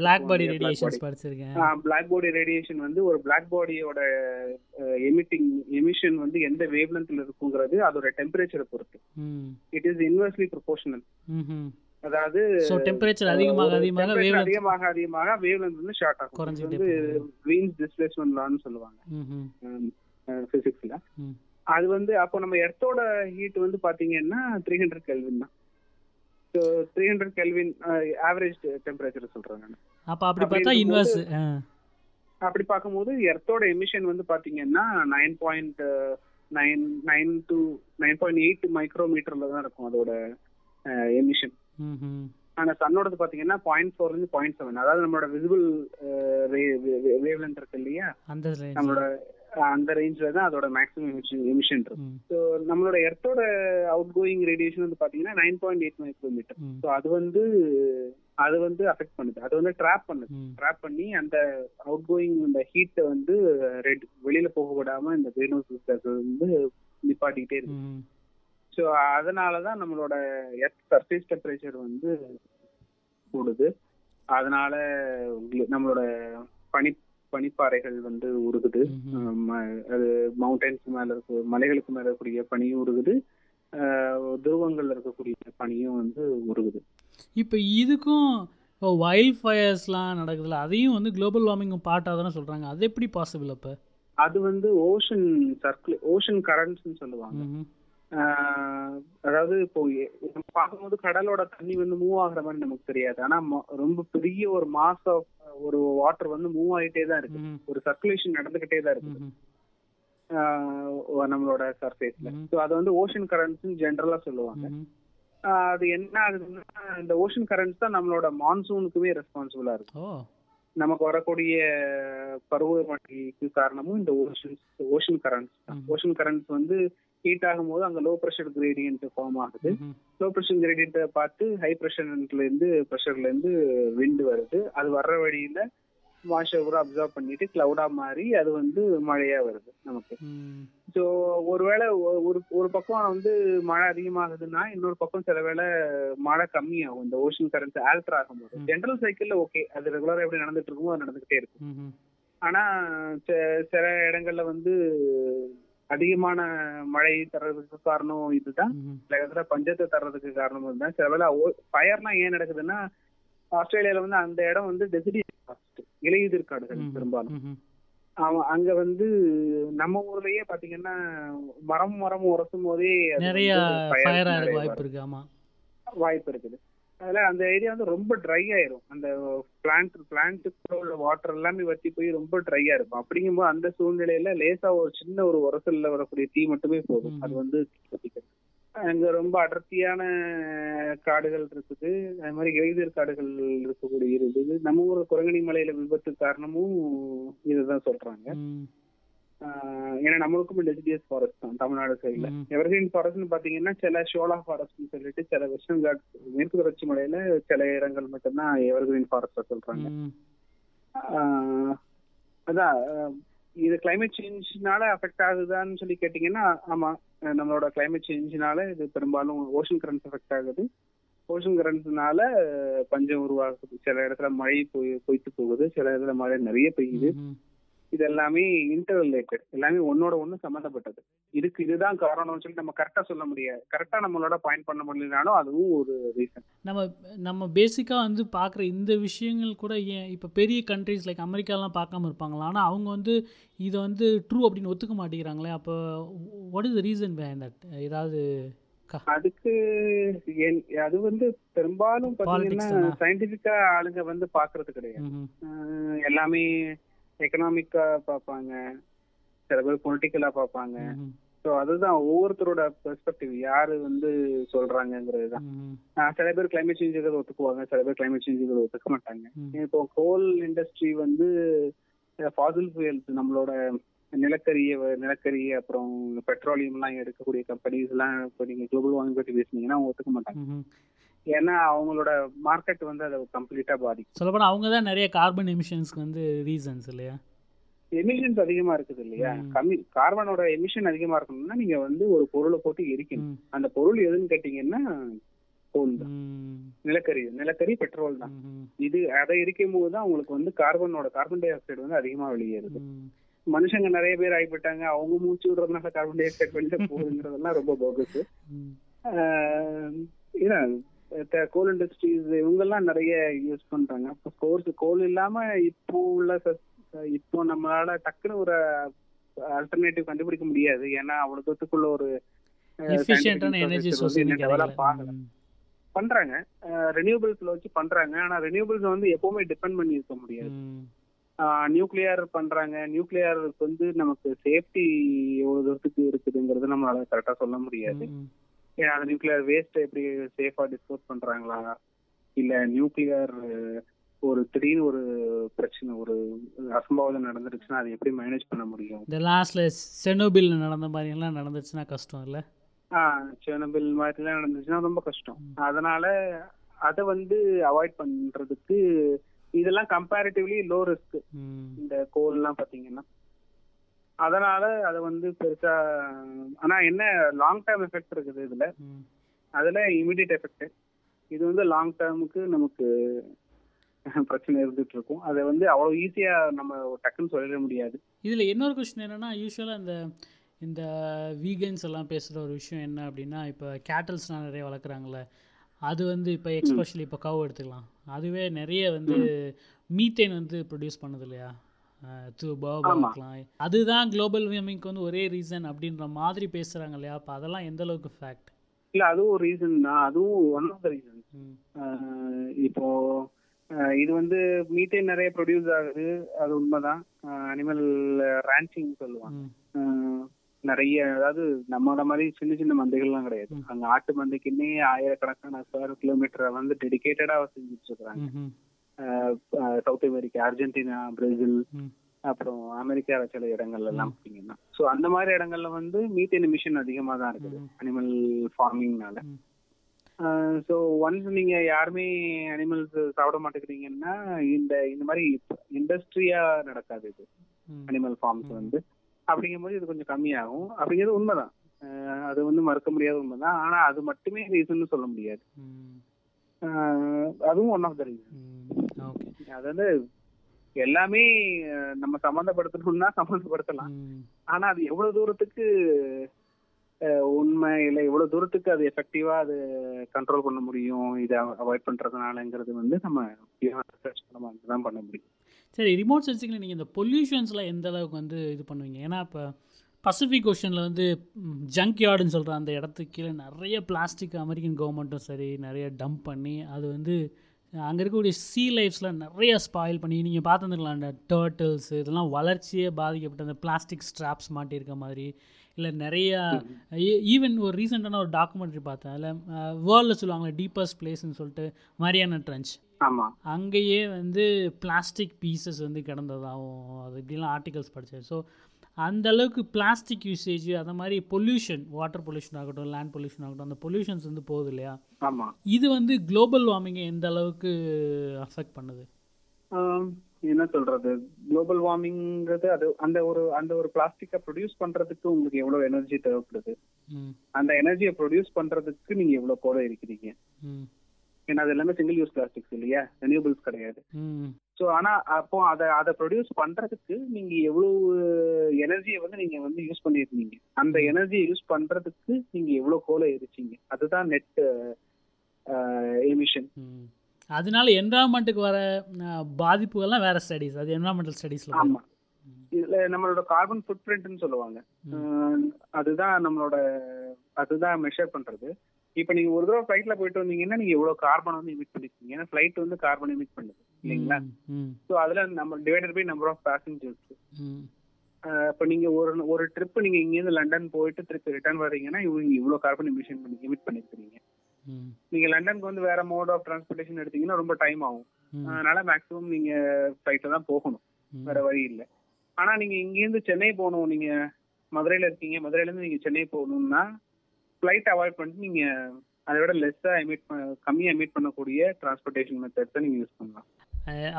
பிளாக் பாடி ரேடியேஷன்ஸ் படிச்சிருக்கேன். பிளாக் பாடி ரேடியேஷன் வந்து ஒரு பிளாக் பாடியோட எமிட்டிங் எமிஷன் வந்து எந்த வேவ் லென்த்ல இருக்குங்கிறது அதோட டெம்பரேச்சரை பொறுத்து. இட் இஸ் இன்வெர்ஸ்லி ப்ரொபோஷனல் அதாவது டெம்பரேச்சர் அதிகமாக அதிகமாக வேவ் அதிகமாக அதிகமாக வேவ் லென்த் வந்து ஷார்ட் ஆகும். குறைஞ்சிட்டே வந்து வீன்ஸ் டிஸ்பிளேஸ்மெண்ட் லான்னு சொல்லுவாங்க. ம் பிசிக்ஸ்ல ம். அது வந்து அப்போ நம்ம எர்த்தோட ஹீட் வந்து பாத்தீங்கன்னா த்ரீ ஹண்ட்ரட் கெல்வின் தான். So three hundred kelvin average temperature சொல்றேன் நான். அப்போ அப்படி பார்த்தா இன்வர்ஸ் அப்படி பார்க்கும்போது எர்த்தோட எமிஷன் வந்து பாத்தீங்கன்னா nine point nine nine to nine point eight மைக்ரோமீட்டர்ல தான் இருக்கும் அதோட எமிஷன் ஆனா சன்னோடது பாத்தீங்கன்னா பாயிண்ட் ஃபோர்ல இருந்து பாயிண்ட் செவன் அதாவது நம்மளோட விசிபிள் வேவ் லென்த் இருக்கு இல்லையா. நம்மளோட அந்த ரேஞ்ச்ல தான் அதோட மேக்ஸிமம் எமிஷன் இருக்கு. ம். ஸோ நம்மளோட எர்த்தோட அவுட் கோயிங் ரேடியேஷன் வந்து பாத்தீங்கன்னா nine point eight micrometre so அது வந்து அது வந்து அஃபெக்ட் பண்ணுது. அது வந்து ட்ராப் பண்ணுது. ட்ராப் பண்ணி அந்த அவுட் கோயிங் அந்த ஹீட்டை வந்து ரெட் வெளியில போக விடாம இந்த கிரீன் ஹவுஸ் வந்து நிப்பாட்டிக்கிட்டே இருக்கு. ஸோ அதனால தான் நம்மளோட எர்த் சர்ஃபேஸ் டெம்பரேச்சர் வந்து கூடுது. அதனால நம்மளோட பனி பனிப்பாறைகள் வந்து உருகுது. அது மவுண்டன்ஸ் மேல இருக்க மலைகளுக்கு மேல இருக்கக்கூடிய பனியும் உருகுது. துருவங்கள்ல இருக்கக்கூடிய பனியும் வந்து உருகுது. இப்போ இதுக்கும் இப்போ வைல்ட் ஃபயர்ஸ்லாம் நடக்குதுல்ல அதையும் வந்து குளோபல் வார்மிங் பார்ட்டாக தானே சொல்கிறாங்க அது எப்படி பாசிபிள் அப்போ? அது வந்து ஓஷன் சர்க்குல ஓஷன் கரண்ட்ஸ்னு சொல்லுவாங்க. அதாவது இப்போ நம்ம பார்க்கும்போது கடலோட தண்ணி வந்து மூவ் ஆகுற மாதிரி நமக்கு தெரியாது. ஆனா ரொம்ப பெரிய ஒரு மாஸ் ஆஃப் ஒரு வாட்டர் வந்து மூவ் ஆயிட்டே தான் இருக்கு. ஒரு சர்க்குலேஷன் நடந்துகிட்டே தான் இருக்கு. நம்மளோட சர்ஃபேஸ்ல. ஸோ அது வந்து ஓஷன் கரண்ட்ஸ் ஜென்ரலா சொல்லுவாங்க. அது என்ன ஆகுதுன்னா இந்த ஓஷன் கரண்ட்ஸ் தான் நம்மளோட மான்சூனுக்குமே ரெஸ்பான்சிபிளா இருக்கு. நமக்கு வரக்கூடிய பருவமழைக்கு காரணமும் இந்த ocean ocean currents. Ocean currents வந்து ஹீட் ஆகும்போது அங்க லோ ப்ரெஷர் கிரேடியன்ட் ஃபார்ம் ஆகுது. லோ ப்ரெஷர் கிரேடியன்ட்டை பார்த்து ஹை ப்ரெஷர்ல இருந்து ப்ரெஷர்ல இருந்து விண்ட் வருது. அது வர்ற வழியில மாய்ச்சர் கூட அப்சர்வ் பண்ணிட்டு கிளவுடா மாறி அது வந்து மழையா வருது நமக்கு. ஸோ ஒருவேளை ஒரு ஒரு பக்கம் வந்து மழை அதிகமாகுதுன்னா இன்னொரு பக்கம் சில வேளை மழை கம்மியாகும். இந்த ஓஷன் கரண்ட் ஆல்டர் ஆகும்போது. ஜென்ரல் சைக்கிள்ல ஓகே அது ரெகுலரா எப்படி நடந்துட்டு இருக்குமோ அது நடந்துகிட்டே இருக்கும். ஆனா சில இடங்கள்ல வந்து அதிகமான மழை தர்றதுக்கு காரணம் இதுதான். சில இடத்துல பஞ்சத்தை தர்றதுக்கு காரணம் இதுதான். சில வேளை ஃபயர்னா ஏன் நடக்குதுன்னா ஆஸ்திரேலியால வந்து அந்த இடம் வந்து டெசிடி இலையுதிர் காடுகள் பெரும்பாலும். அவன் அங்க வந்து நம்ம ஊர்லயே பாத்தீங்கன்னா மரம் மரம் உரசும் போதே நிறைய வாய்ப்பு இருக்குது. அதுல அந்த ஏரியா வந்து ரொம்ப ட்ரை ஆயிரும். அந்த பிளான்ட் பிளான்ட்டுக்குள்ள உள்ள வாட்டர் எல்லாமே வத்தி போய் ரொம்ப ட்ரையா இருக்கும். அப்படிங்கும்போது அந்த சூழ்நிலையில லேசா ஒரு சின்ன ஒரு உரசல்ல வரக்கூடிய தீ மட்டுமே போதும். அது வந்து. அங்க ரொம்ப அடர்த்தியான காடுகள் இருக்குது. அது மாதிரி இலையுதிர் காடுகள் இருக்கக்கூடிய இருக்குது நம்ம ஊர் குரங்கணி மலையில விபத்து காரணமும் இதுதான் சொல்றாங்க. ஏன்னா நம்மளுக்கும் டெசிடியஸ் ஃபாரஸ்ட் தான் தமிழ்நாடு சைடுல. எவர்கிரீன் ஃபாரஸ்ட்னு பாத்தீங்கன்னா சில ஷோலா ஃபாரஸ்ட்னு சொல்லிட்டு சில வெஸ்டர்ன் காட் மேற்கு தொடர்ச்சி மலையில சில இடங்கள் மட்டும்தான் எவர்கிரீன் ஃபாரஸ்ட் சொல்றாங்க. அதான் இது கிளைமேட் சேஞ்ச்னால அஃபெக்ட் ஆகுதான்னு சொல்லி கேட்டீங்கன்னா ஆமா நம்மளோட கிளைமேட் சேஞ்ச்னால இது பெரும்பாலும் ஓஷன் கரண்ட்ஸ் அஃபெக்ட் ஆகுது. ஓஷன் கரண்ட்ஸ்னால பஞ்சம் உருவாகுது. சில இடத்துல மழை பொய் பொய்த்து போகுது. சில இடத்துல மழை நிறைய பெய்யுது. இது எல்லாமே இன்டர் ரிலேட்டட் எல்லாமே ஒன்னோட ஒண்ணு சம்மந்தப்பட்டது இதுக்கு இதுதான் காரணம்னு சொல்லி நம்ம கரெக்டா சொல்ல முடியாது. கரெக்டா நம்மளோட பாயிண்ட் பண்ண முடியலனாலும் அதுவும் ஒரு ரீசன் நம்ம நம்ம பேசிக்காக வந்து பார்க்குற இந்த விஷயங்கள் கூட ஏன் இப்போ பெரிய கண்ட்ரீஸ் லைக் அமெரிக்காலாம் பார்க்காம இருப்பாங்களா? ஆனால் அவங்க வந்து இதை வந்து ட்ரூ அப்படின்னு ஒத்துக்க மாட்டேங்கிறாங்களே. அப்போ what is the reason that ஏதாவது அதுக்கு அது வந்து பெரும்பாலும் பாத்தீங்கன்னா? சயின்டிபிக்கா ஆளுங்க வந்து பாக்குறது கிடையாது. எல்லாமே எக்கனாமிக்கா பார்ப்பாங்க. சில பேர் பொலிட்டிக்கலா பார்ப்பாங்க. ம், ஸோ அதுதான் ஒவ்வொருத்தரோட பெர்ஸ்பெக்டிவ் யாரு வந்து சொல்றாங்கிறது தான். சில பேர் கிளைமேட் சேஞ்ச் இருக்கிறத ஒத்துக்குவாங்க. சில பேர் கிளைமேட் சேஞ்ச் இருக்கிறத ஒத்துக்க மாட்டாங்க. இப்போ கோல் இண்டஸ்ட்ரி வந்து ஃபாசில் ஃபியூயல்ஸ் நம்மளோட நிலக்கரிய நிலக்கரி அப்புறம் பெட்ரோலியம் எல்லாம் எடுக்கக்கூடிய கம்பெனிஸ் எல்லாம் இப்போ நீங்க குளோபல் வார்மிங் பத்தி பேசுனீங்கன்னா அவங்க ஒத்துக்க மாட்டாங்க. ஏன்னா அவங்களோட மார்க்கெட் வந்து அதை கம்ப்ளீட்டா பாதிக்கும். சொல்லப்போனால் அவங்க தான் நிறைய கார்பன் எமிஷன்ஸ்க்கு வந்து ரீசன்ஸ் இல்லையா? எமிஷன்ஸ் அதிகமா இருக்குது இல்லையா. கம்மி கார்பனோட எமிஷன் அதிகமா இருக்கணும்னா நீங்க வந்து ஒரு பொருளை போட்டு எரிக்கணும். அந்த பொருள் எதுன்னு கேட்டீங்கன்னா கோல் தான். நிலக்கரி நிலக்கரி பெட்ரோல் தான். இது அதை எரிக்கும் போது தான் உங்களுக்கு வந்து கார்பனோட கார்பன் டை ஆக்சைடு வந்து அதிகமா வெளியேறுது. மனுஷங்க நிறைய பேர் ஆகிப்பட்டாங்க. அவங்க மூச்சு விடுறதுனால கார்பன் டை ஆக்சைடு வெளியில போகுதுங்கிறதெல்லாம் ரொம்ப போகஸ் ம், கோல் இண்டஸ்ட்ரீஸ் இவங்கெல்லாம் நிறைய யூஸ் பண்றாங்க. அப்போ கோர்ஸ் கோல் இல்லாம இப்போ உள்ள இப்போ நம்மளால டக்குன்னு ஒரு அல்டர்னேட்டிவ் கண்டுபிடிக்க முடியாது. ஏன்னா அவ்வளவு தூரத்துக்குள்ள ஒரு பண்றாங்க. ரெனியூபிள்ஸ்ல வச்சு பண்றாங்க. ஆனா ரெனியூபிள்ஸ் வந்து எப்பவுமே டிபெண்ட் பண்ணி இருக்க முடியாது நியூக்ளியர் பண்றாங்க. நியூக்ளியருக்கு வந்து நமக்கு சேஃப்டி எவ்வளவு தூரத்துக்கு இருக்குதுங்கிறது நம்மளால கரெக்டா சொல்ல முடியாது. அந்த நியூக்ளியர் வேஸ்ட் எப்படி சேஃபா டிஸ்போஸ் பண்றாங்களா? இல்ல நியூக்ளியர் ஒரு திடீர்னு ஒரு பிரச்சனை ஒரு அசம்பாவிதம் நடந்துருச்சுன்னா அதை எப்படி மேனேஜ் பண்ண முடியும்? இந்த லாஸ்ட்ல செனோபில் நடந்த மாதிரி எல்லாம் நடந்துச்சுன்னா கஷ்டம் இல்லை? ஆஹ் சேனபில் மாதிரிலாம் நடந்துச்சுன்னா ரொம்ப கஷ்டம். அதனால அதை வந்து அவாய்ட் பண்றதுக்கு இதெல்லாம் கம்பேரிட்டிவ்லி லோ ரிஸ்க் இந்த கோல் எல்லாம் பாத்தீங்கன்னா அதனால அதை வந்து பெருசா ஆனா என்ன லாங் டேர்ம் எஃபெக்ட் இருக்குது இதுல? அதுல இமிடியட் எஃபெக்ட் இது வந்து லாங் டேர்முக்கு நமக்கு பிரச்சனை இருந்துட்டு இருக்கும் அதை வந்து அவ்வளவு ஈஸியா நம்ம டக்குன்னு சொல்லிட முடியாது. இதில் இன்னொரு கொஸ்டின் என்னென்னா யூஸ்வலாக இந்த இந்த வீகன்ஸ் எல்லாம் பேசுகிற ஒரு விஷயம் என்ன அப்படின்னா இப்போ கேட்டல்ஸ்லாம் நிறைய வளர்க்குறாங்கல்ல அது வந்து இப்போ எக்ஸ்பெஷலி இப்போ கவ் எடுத்துக்கலாம். அதுவே நிறைய வந்து மீத்தேன் வந்து ப்ரொடியூஸ் பண்ணுது இல்லையா? இருக்கலாம் அதுதான் குளோபல் வார்மிங்க்கு வந்து ஒரே ரீசன் அப்படின்ற மாதிரி பேசுகிறாங்க இல்லையா? அப்போ அதெல்லாம் எந்த அளவுக்கு ஃபேக்ட் இல்ல அதுவும் ஒரு ரீசன் தான். அதுவும் ஒன் ஆஃப் த ரீசன் இப்போ இது வந்து மீத்தேன் நிறைய ப்ரொடியூஸ் ஆகுது. அது உண்மைதான். அனிமல் ரேன்ச்சிங் சொல்லுவாங்க. நிறைய அதாவது நம்மளோட மாதிரி சின்ன சின்ன மந்தைகள்லாம் கிடையாது. அங்க ஆட்டு மந்தைக்குன்னே ஆயிரக்கணக்கான ஸ்கொயர் கிலோமீட்டரை வந்து டெடிகேட்டடா செஞ்சுட்டு இருக்காங்க சவுத் அமெரிக்கா அர்ஜென்டினா பிரேசில். அப்புறம் அமெரிக்கா சில இடங்கள்ல எல்லாம் பார்த்தீங்கன்னா ஸோ அந்த மாதிரி இடங்கள்ல வந்து மீத்தேன் எமிஷன் அதிகமா தான் இருக்குது. அனிமல் ஃபார்மிங்னால. ஸோ ஒன்ஸ் நீங்க யாருமே அனிமல்ஸ் சாப்பிட மாட்டேங்கிறீங்கன்னா இந்த இந்த மாதிரி இண்டஸ்ட்ரியா நடக்காது இது. Animal farms. வந்து. அப்படிங்கும்போது இது கொஞ்சம் கம்மியாகும். அப்படிங்கிறது உண்மைதான். அது வந்து மறுக்க முடியாத உண்மைதான். ஆனா அது மட்டுமே ரீசன் சொல்ல முடியாது. அதுவும் one of the reason okay அதாவது எல்லாமே நம்ம சம்மந்தப்படுத்தணும்னா சம்மந்தப்படுத்தலாம். ஆனா அது எவ்வளவு தூரத்துக்கு உண்மை இல்லை எவ்வளவு தூரத்துக்கு அது எஃபெக்டிவா அது கண்ட்ரோல் பண்ண முடியும் இதை அவாய்ட் பண்றதுனாலங்கிறது வந்து நம்ம தான் பண்ண முடியும். சரி ரிமோட் சென்சிங்கில் நீங்கள் இந்த பொல்யூஷன்ஸ்லாம் எந்த அளவுக்கு வந்து இது பண்ணுவீங்க? ஏன்னா இப்போ பசிபிக் ஓஷனில் வந்து ஜங்க் யார்டுன்னு சொல்கிற அந்த இடத்துக்கு கீழே நிறைய பிளாஸ்டிக் அமெரிக்கன் கவர்மெண்ட்டும் சரி நிறைய டம்ப் பண்ணி அது வந்து அங்கே இருக்கக்கூடிய சீ லைஃப்ஸில் நிறைய ஸ்பாயில் பண்ணி நீங்கள் பார்த்துருந்துக்கலாம் அந்த டேர்ட்டில்ஸ் இதெல்லாம் வளர்ச்சியே பாதிக்கப்பட்ட அந்த பிளாஸ்டிக் ஸ்ட்ராப்ஸ் மாட்டியிருக்க மாதிரி இல்லை நிறையா ஈவன் ஒரு ரீசெண்டான ஒரு டாக்குமெண்ட்ரி பார்த்தேன். அதில் வேர்ல்டில் சொல்லுவாங்களே டீப்பஸ்ட் பிளேஸ்ன்னு சொல்லிட்டு மரியானா ட்ரென்ச் ஆமா. அங்கேயே வந்து பிளாஸ்டிக் பீசஸ் வந்து கிடந்ததாகவும் அது இப்படிலாம் ஆர்டிகல்ஸ் படித்தேன் ஸோ அந்த அளவுக்கு பிளாஸ்டிக் யூசேஜ் அந்த மாதிரி பொல்யூஷன் வாட்டர் பொல்யூஷன் ஆகட்டும் லேண்ட் பொல்யூஷன் ஆகட்டும் அந்த பொல்யூஷன்ஸ் வந்து போகுது இல்லையா? ஆமா. இது வந்து குளோபல் வார்மிங்கை எந்த அளவுக்கு அஃபெக்ட் பண்ணுது? என்ன சொல்றது? குளோபல் வார்மிங்கிறது அது அந்த ஒரு அந்த ஒரு பிளாஸ்டிக்கை ப்ரொடியூஸ் பண்றதுக்கு உங்களுக்கு எவ்வளவு எனர்ஜி தேவைப்படுது? அந்த எனர்ஜியை ப்ரொடியூஸ் பண்றதுக்கு நீங்க எவ்வளவு கோட இருக்கிறீங்க. ஏன்னா அது எல்லாமே சிங்கிள் யூஸ் பிளாஸ்டிக்ஸ் இல்லையா? ரெனியூபிள்ஸ் கிடையாது. ஸோ ஆனா அப்போ அதை அதை ப்ரொடியூஸ் பண்றதுக்கு நீங்க எவ்வளவு எனர்ஜியை வந்து நீங்க வந்து யூஸ் பண்ணிருக்கீங்க அந்த எனர்ஜியை யூஸ் பண்றதுக்கு நீங்க எவ்வளவு கோலை எரிச்சீங்க. அதுதான் நெட் எமிஷன் அதனால என்வரான்மெண்ட்டுக்கு வர பாதிப்புகள்லாம் வேற ஸ்டடீஸ் அது என்வரான்மெண்டல் ஸ்டடீஸில் ஆமா. இதுல நம்மளோட கார்பன் ஃபுட் பிரிண்ட்னு சொல்லுவாங்க. அதுதான் நம்மளோட அதுதான் மெஷர் பண்றது. இப்போ நீங்க ஒரு தடவை ஃபிளைட்ல போயிட்டு வந்தீங்கன்னா நீங்க எவ்வளவு கார்பன் வந்து எமிட் பண்ணிருக்கீங்க. ஏன்னா ஃபிளைட் வந்து கார்பன் எமிட் பண்ணுது இல்லைங்களா? ஸோ அதுல நம்ம divided by number of passengers இப்போ நீங்க ஒரு ஒரு ட்ரிப் நீங்க இங்கேருந்து லண்டன் போயிட்டு திருப்பி ரிட்டர்ன் வர்றீங்கன்னா இவங்க இவ்வளவு கார்பன் எமிஷன் பண்ணி எமிட் பண்ணிருக்கீங்க நீங்க லண்டனுக்கு வந்து வேற மோட் ஆஃப் டிரான்ஸ்போர்ட்டேஷன் எடுத்தீங்கன்னா ரொம்ப டைம் ஆகும். அதனால மேக்ஸிமம் நீங்க ஃபிளைட்ல தான் போகணும். வேற வழி இல்ல. ஆனா நீங்க இங்கேருந்து சென்னை போகணும். நீங்க மதுரையில இருக்கீங்க. மதுரையில இருந்து நீங்க சென்னை போகணும்னா ஃபிளைட் அவாய்ட் பண்ணிட்டு நீங்க அதை விட லெஸ்ஸா எமிட் கம்மியா எமிட் பண்ணக்கூடிய டிரான்ஸ்போர்ட்டேஷன் மெத்தட்ஸை நீங்க யூஸ் பண்ணலாம்.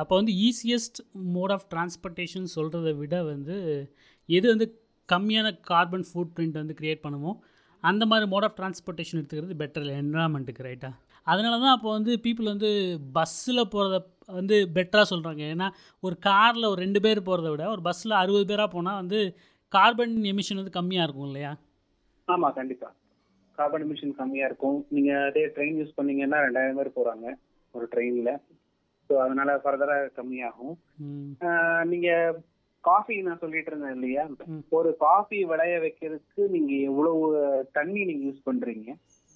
அப்போ வந்து ஈஸியஸ்ட் மோட் ஆஃப் டிரான்ஸ்போர்ட்டேஷன் சொல்கிறத விட வந்து எது வந்து கம்மியான கார்பன் ஃபுட் பிரிண்ட் வந்து க்ரியேட் பண்ணுமோ அந்த மாதிரி மோட் ஆஃப் டிரான்ஸ்போர்ட்டேஷன் எடுத்துக்கிறது பெட்டர் இல்லை என்வரான்மெண்ட்டுக்கு ரைட்டாக அதனால தான் அப்போ வந்து பீப்புள் வந்து பஸ்ஸில் போகிறத வந்து பெட்டராக சொல்கிறாங்க ஏன்னா ஒரு காரில் ஒரு ரெண்டு பேர் போகிறத விட ஒரு பஸ்ஸில் அறுபது பேராக போனால் வந்து கார்பன் எமிஷன் வந்து கம்மியாக இருக்கும் இல்லையா? ஆமா கண்டிப்பா. கார்பன் எமிஷன் கம்மியா இருக்கும். நீங்க அதே ட்ரெயின் யூஸ் பண்ணீங்கன்னா ரெண்டாயிரம் பேர் போறாங்க ஒரு ட்ரெயின்ல ஸோ அதனால ஃபர்தரா கம்மியாகும். நீங்க காஃபி நான் சொல்லிட்டு இருந்தேன் இல்லையா. ஒரு காஃபி விளைய வைக்கிறதுக்கு நீங்க எவ்வளவு தண்ணி நீங்க யூஸ் பண்றீங்க.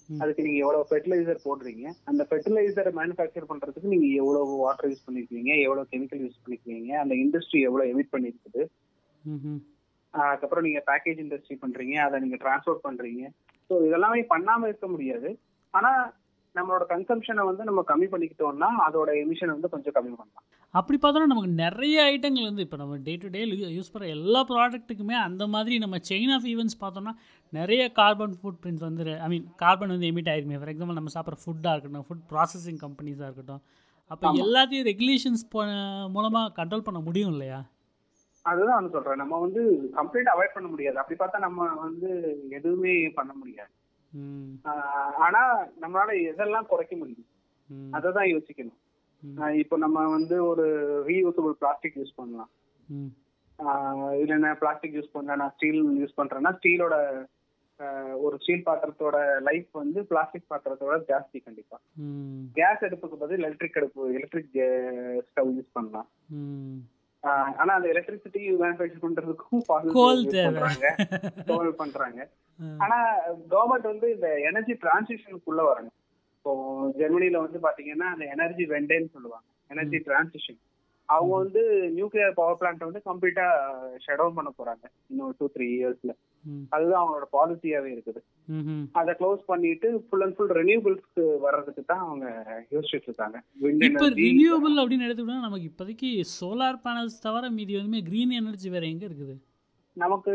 அதுக்கு நீங்க எவ்வளவு ஃபெர்டிலைசர் போடுறீங்க? அந்த ஃபெர்டிலைசர் மேனுஃபேக்சர் பண்றதுக்கு நீங்க எவ்வளவு வாட்டர் யூஸ் பண்ணிருக்கீங்க? எவ்வளவு கெமிக்கல் யூஸ் பண்ணிருக்கீங்க? அந்த இண்டஸ்ட்ரி எவ்வளவு எமிட் பண்ணிருக்குது? அதுக்கப்புறம் நீங்க பேக்கேஜ் இண்டஸ்ட்ரி பண்றீங்க. அதை நீங்க டிரான்ஸ்போர்ட் பண்றீங்க. ஸோ இதெல்லாமே பண்ணாம இருக்க முடியாது. ஆனா நம்மளோட கன்சம்ஷனை வந்து நம்ம கம்மி பண்ணிக்கிட்டோம்னா அதோட எமிஷன் வந்து கொஞ்சம் கம்மி பண்ணலாம். அப்படி பார்த்தோன்னா நமக்கு நிறைய ஐட்டங்கள் வந்து இப்போ நம்ம டே டு டே யூஸ் பண்ணுற எல்லா ப்ராடக்ட்டுக்குமே அந்த மாதிரி நம்ம செயின் ஆஃப் ஈவெண்ட்ஸ் பார்த்தோம்னா நிறைய கார்பன் ஃபுட் பிரிண்ட்ஸ் வந்து ஐ மீன் கார்பன் வந்து எமிட் ஆயிருக்குமே ஃபார் எக்ஸாம்பிள் நம்ம சாப்பிட்ற ஃபுட்டாக இருக்கட்டும் ஃபுட் ப்ராசஸிங் கம்பெனிஸாக இருக்கட்டும் அப்போ. எல்லாத்தையும் ரெகுலேஷன்ஸ் மூலமாக கண்ட்ரோல் பண்ண முடியும் இல்லையா? அதுதான் சொல்றேன். நம்ம வந்து கம்ப்ளீட் அவாய்ட் பண்ண முடியாது. அப்படி பார்த்தா நம்ம வந்து எதுவுமே பண்ண முடியாது. ஆனா நம்மளால எதெல்லாம் குறைக்க முடியும்? ம், அதை தான் யோசிக்கணும் இப்போ நம்ம வந்து ஒரு ரீயூசபிள் பிளாஸ்டிக் யூஸ் பண்ணலாம். இல்லைன்னா பிளாஸ்டிக் யூஸ் பண்ண நான் ஸ்டீல் யூஸ் பண்றேன்னா ஸ்டீலோட ஒரு ஸ்டீல் பாத்திரத்தோட லைஃப் வந்து பிளாஸ்டிக் பாத்திரத்தோட ஜாஸ்தி கண்டிப்பா. கேஸ் அடுப்புக்கு பதில் எலக்ட்ரிக் அடுப்பு எலக்ட்ரிக் ஸ்டவ் யூஸ் பண்ணலாம். ஆனா அந்த எலக்ட்ரிசிட்டி மேனுஃபேக்சர் பண்றதுக்கும் கோல் பண்றாங்க. கோல் பண்றாங்க. ஆனா கவர்மெண்ட் வந்து இந்த எனர்ஜி டிரான்சிஷனுக்குள்ள வரணும். இப்போ ஜெர்மனில வந்து பாத்தீங்கன்னா அந்த எனர்ஜி வெண்டேன்னு சொல்லுவாங்க. எனர்ஜி டிரான்சிஷன் அவங்க வந்து நியூக்ளியர் பவர் பிளான்ட் வந்து கம்ப்ளீட்டா ஷட் டவுன் பண்ண போறாங்க. இன்னும் டூ த்ரீ இயர்ஸ்ல அதுதான் அவங்களோட பாலிசியாவே இருக்குது. அதை க்ளோஸ் பண்ணிட்டு ஃபுல் அண்ட் ஃபுல் ரெனியூபிள்ஸ்க்கு வர்றதுக்கு தான் அவங்க யோசிச்சுட்டு இருக்காங்க. இப்போ எனர்ஜி ரினியூவபிள் அப்படின்னு எடுத்துக்கிட்டோம்னா நமக்கு இப்போதைக்கு சோலார் பேனல்ஸ் தவிர மீதி வந்து க்ரீன் எனர்ஜி வேற எங்கே இருக்குது? நமக்கு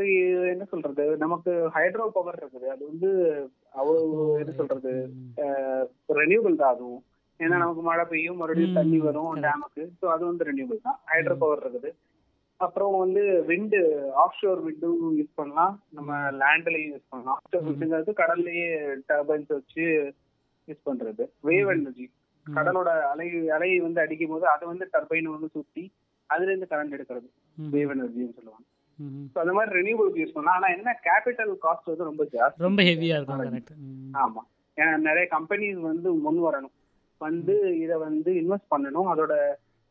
என்ன சொல்றது? நமக்கு ஹைட்ரோ பவர் இருக்குது. அது வந்து அவ்வளவு என்ன சொல்றது? ரெனியூபிள் தான் அதுவும். ஏன்னா நமக்கு மழை பெய்யும் மறுபடியும் தண்ணி வரும். டேமுக்கு ஸோ அது வந்து ரெனியூபிள் தான். ஹைட்ரோ பவர் இருக்குது. அப்புறம் வந்து விண்டு ஆஃப் ஷோர் விண்டும் யூஸ் பண்ணலாம். நம்ம லேண்ட்லயும் யூஸ் பண்ணலாம். Offshore. விண்டுங்கிறது கடல்லையே டர்பைன்ஸ் வச்சு யூஸ் பண்றது. Wave energy. கடலோட அலை அலை வந்து அடிக்கும் போது அதை வந்து டர்பைன் வந்து சுத்தி அதுல இருந்து கரண்ட் எடுக்கிறது. வேவ் எனர்ஜின்னு சொல்லுவாங்க. ஸோ அந்த மாதிரி ரெனியூபிளுக்கு யூஸ் பண்ணலாம். ஆனா என்ன கேபிட்டல் காஸ்ட் வந்து ரொம்ப ஜாஸ்தி. ரொம்ப ஹெவியாக இருக்கும் ஆமா. ஏன்னா நிறைய கம்பெனிஸ் வந்து முன் வரணும். வந்து இத வந்து இன்வெஸ்ட் பண்ணணும். அதோட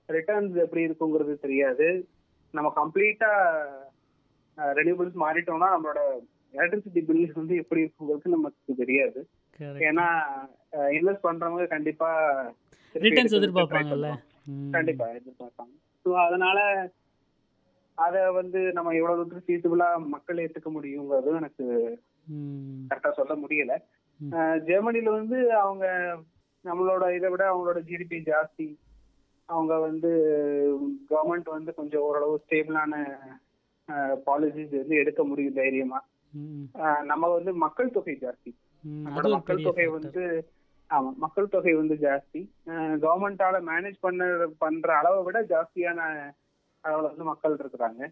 ரிட்டர்ன்ஸ் எப்படி இருக்குங்கிறது தெரியாது. நம்ம கம்ப்ளீட்டா ரெனியூபிள்ஸ் மாறிட்டோம்னா நம்மளோட எலக்ட்ரிசிட்டி பில் வந்து எப்படி இருக்குங்கிறது நமக்கு தெரியாது. ஏன்னா இன்வெஸ்ட் பண்றவங்க கண்டிப்பா ரிட்டர்ன்ஸ் எதிர்பார்ப்பாங்கல்ல. கண்டிப்பா எதிர்பார்ப்பாங்க. ஸோ அதனால அதை வந்து நம்ம எவ்வளவு தூரத்துக்கு ஃபீஸிபிளா மக்கள் ஏத்துக்க முடியுங்கிறது எனக்கு கரெக்டா சொல்ல முடியல. ஜெர்மனில வந்து அவங்க நம்மளோட இதை விட அவங்களோட ஜிடிபி ஜாஸ்தி. அவங்க வந்து கவர்மெண்ட் வந்து கொஞ்சம் ஓரளவு ஸ்டேபிளான பாலிசிஸ் வந்து எடுக்க முடியும் தைரியமா. நம்ம வந்து மக்கள் தொகை ஜாஸ்தி. நம்மளோட மக்கள் தொகை. வந்து ஆமா மக்கள் தொகை வந்து ஜாஸ்தி. கவர்மெண்டால மேனேஜ் பண்ண பண்ற அளவை விட ஜாஸ்தியான அளவுல வந்து மக்கள் இருக்கிறாங்க.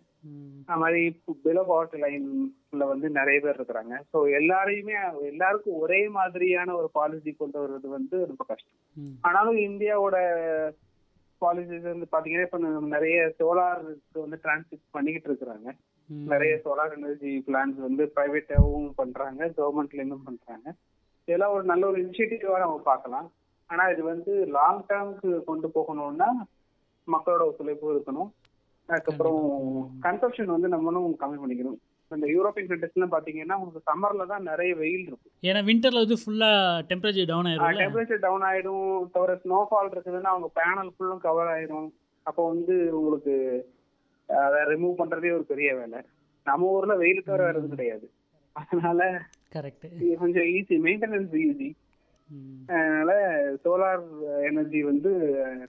அது மாதிரி பிலோ பவர்ட்டி லைன்ல வந்து நிறைய பேர் இருக்கிறாங்க. ஸோ எல்லாரையுமே எல்லாருக்கும் ஒரே மாதிரியான ஒரு பாலிசி கொண்டு வர்றது வந்து ரொம்ப கஷ்டம். ஆனாலும் இந்தியாவோட பாலிசிஸ் வந்து பாத்தீங்கன்னா இப்ப நிறைய சோலாருக்கு வந்து டிரான்ஸ்மிட் பண்ணிக்கிட்டு இருக்கிறாங்க. நிறைய சோலார் எனர்ஜி பிளான்ஸ் வந்து பிரைவேட்டாவும் பண்றாங்க கவர்மெண்ட்ல இருந்தும் பண்றாங்க. இதெல்லாம் ஒரு நல்ல ஒரு இனிஷியேட்டிவா நம்ம பார்க்கலாம். ஆனா இது வந்து லாங் டேர்ம்க்கு கொண்டு போகணும்னா மக்களோட ஒத்துழைப்பு இருக்கணும். அதுக்கப்புறம் கன்சப்ஷன் வந்து நம்மளும் கம்மி பண்ணிக்கணும். இந்த யூரோப்பியன் கண்ட்ரிஸ்லாம் பாத்தீங்கன்னா உங்களுக்கு சம்மர்ல தான் நிறைய வெயில் இருக்கும். ஏன்னா விண்டர்ல வந்து ஃபுல்லா டெம்பரேச்சர் டவுன் ஆயிரும்ல? டெம்பரேச்சர் டவுன் ஆயிடும். தவிர ஸ்னோஃபால் இருக்குதுன்னா அவங்க பேனல் ஃபுல்லும் கவர் ஆயிடும் அப்போ வந்து உங்களுக்கு அதை ரிமூவ் பண்றதே ஒரு பெரிய வேலை. நம்ம ஊர்ல வெயில் தவிர வேற எதுவும் கிடையாது. அதனால கரெக்ட் கொஞ்சம் ஈஸி மெயின்டெனன்ஸ் ஈஸி அதனால சோலார் எனர்ஜி வந்து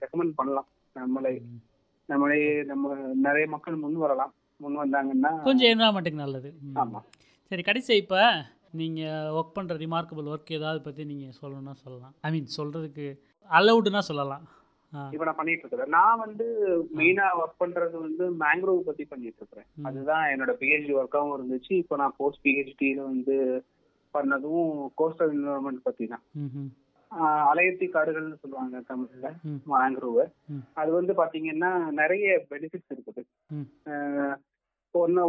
ரெக்கமெண்ட் பண்ணலாம். நம்மளே நம்மளே நம்ம நிறைய மக்கள் முன் வரலாம். முன் வந்தாங்கன்னா கொஞ்சம் என்வரான்மெண்ட்டுக்கு நல்லது. ம். ஆமா. சரி கடைசி இப்போ நீங்கள் ஒர்க் பண்ணுற ரிமார்க்கபிள் ஒர்க் ஏதாவது பற்றி நீங்கள் சொல்லணும்னா சொல்லலாம். ஐ மீன் சொல்கிறதுக்கு அலவுடுனா சொல்லலாம். இப்ப நான் பண்ணிட்டு இருக்கிறேன் நான் வந்து மெயினா ஒர்க் பண்றது வந்து மேங்க்ரோவ் பத்தி பண்ணிட்டு இருக்கிறேன். அதுதான் என்னோட பிஹெச்டி ஒர்க்காகவும் இருந்துச்சு. இப்போ நான் போஸ்ட் பிஹெச்டியில வந்து பண்ணதும் கோஸ்டல் என்வரன்மெண்ட் பத்தி தான் அலையத்தி காடுகள்னு சொல்லுவாங்க தமிழ்ல. மேங்க்ரோவ். அது வந்து பாத்தீங்கன்னா நிறைய பெனிஃபிட்ஸ் இருக்குது. ஆஹ்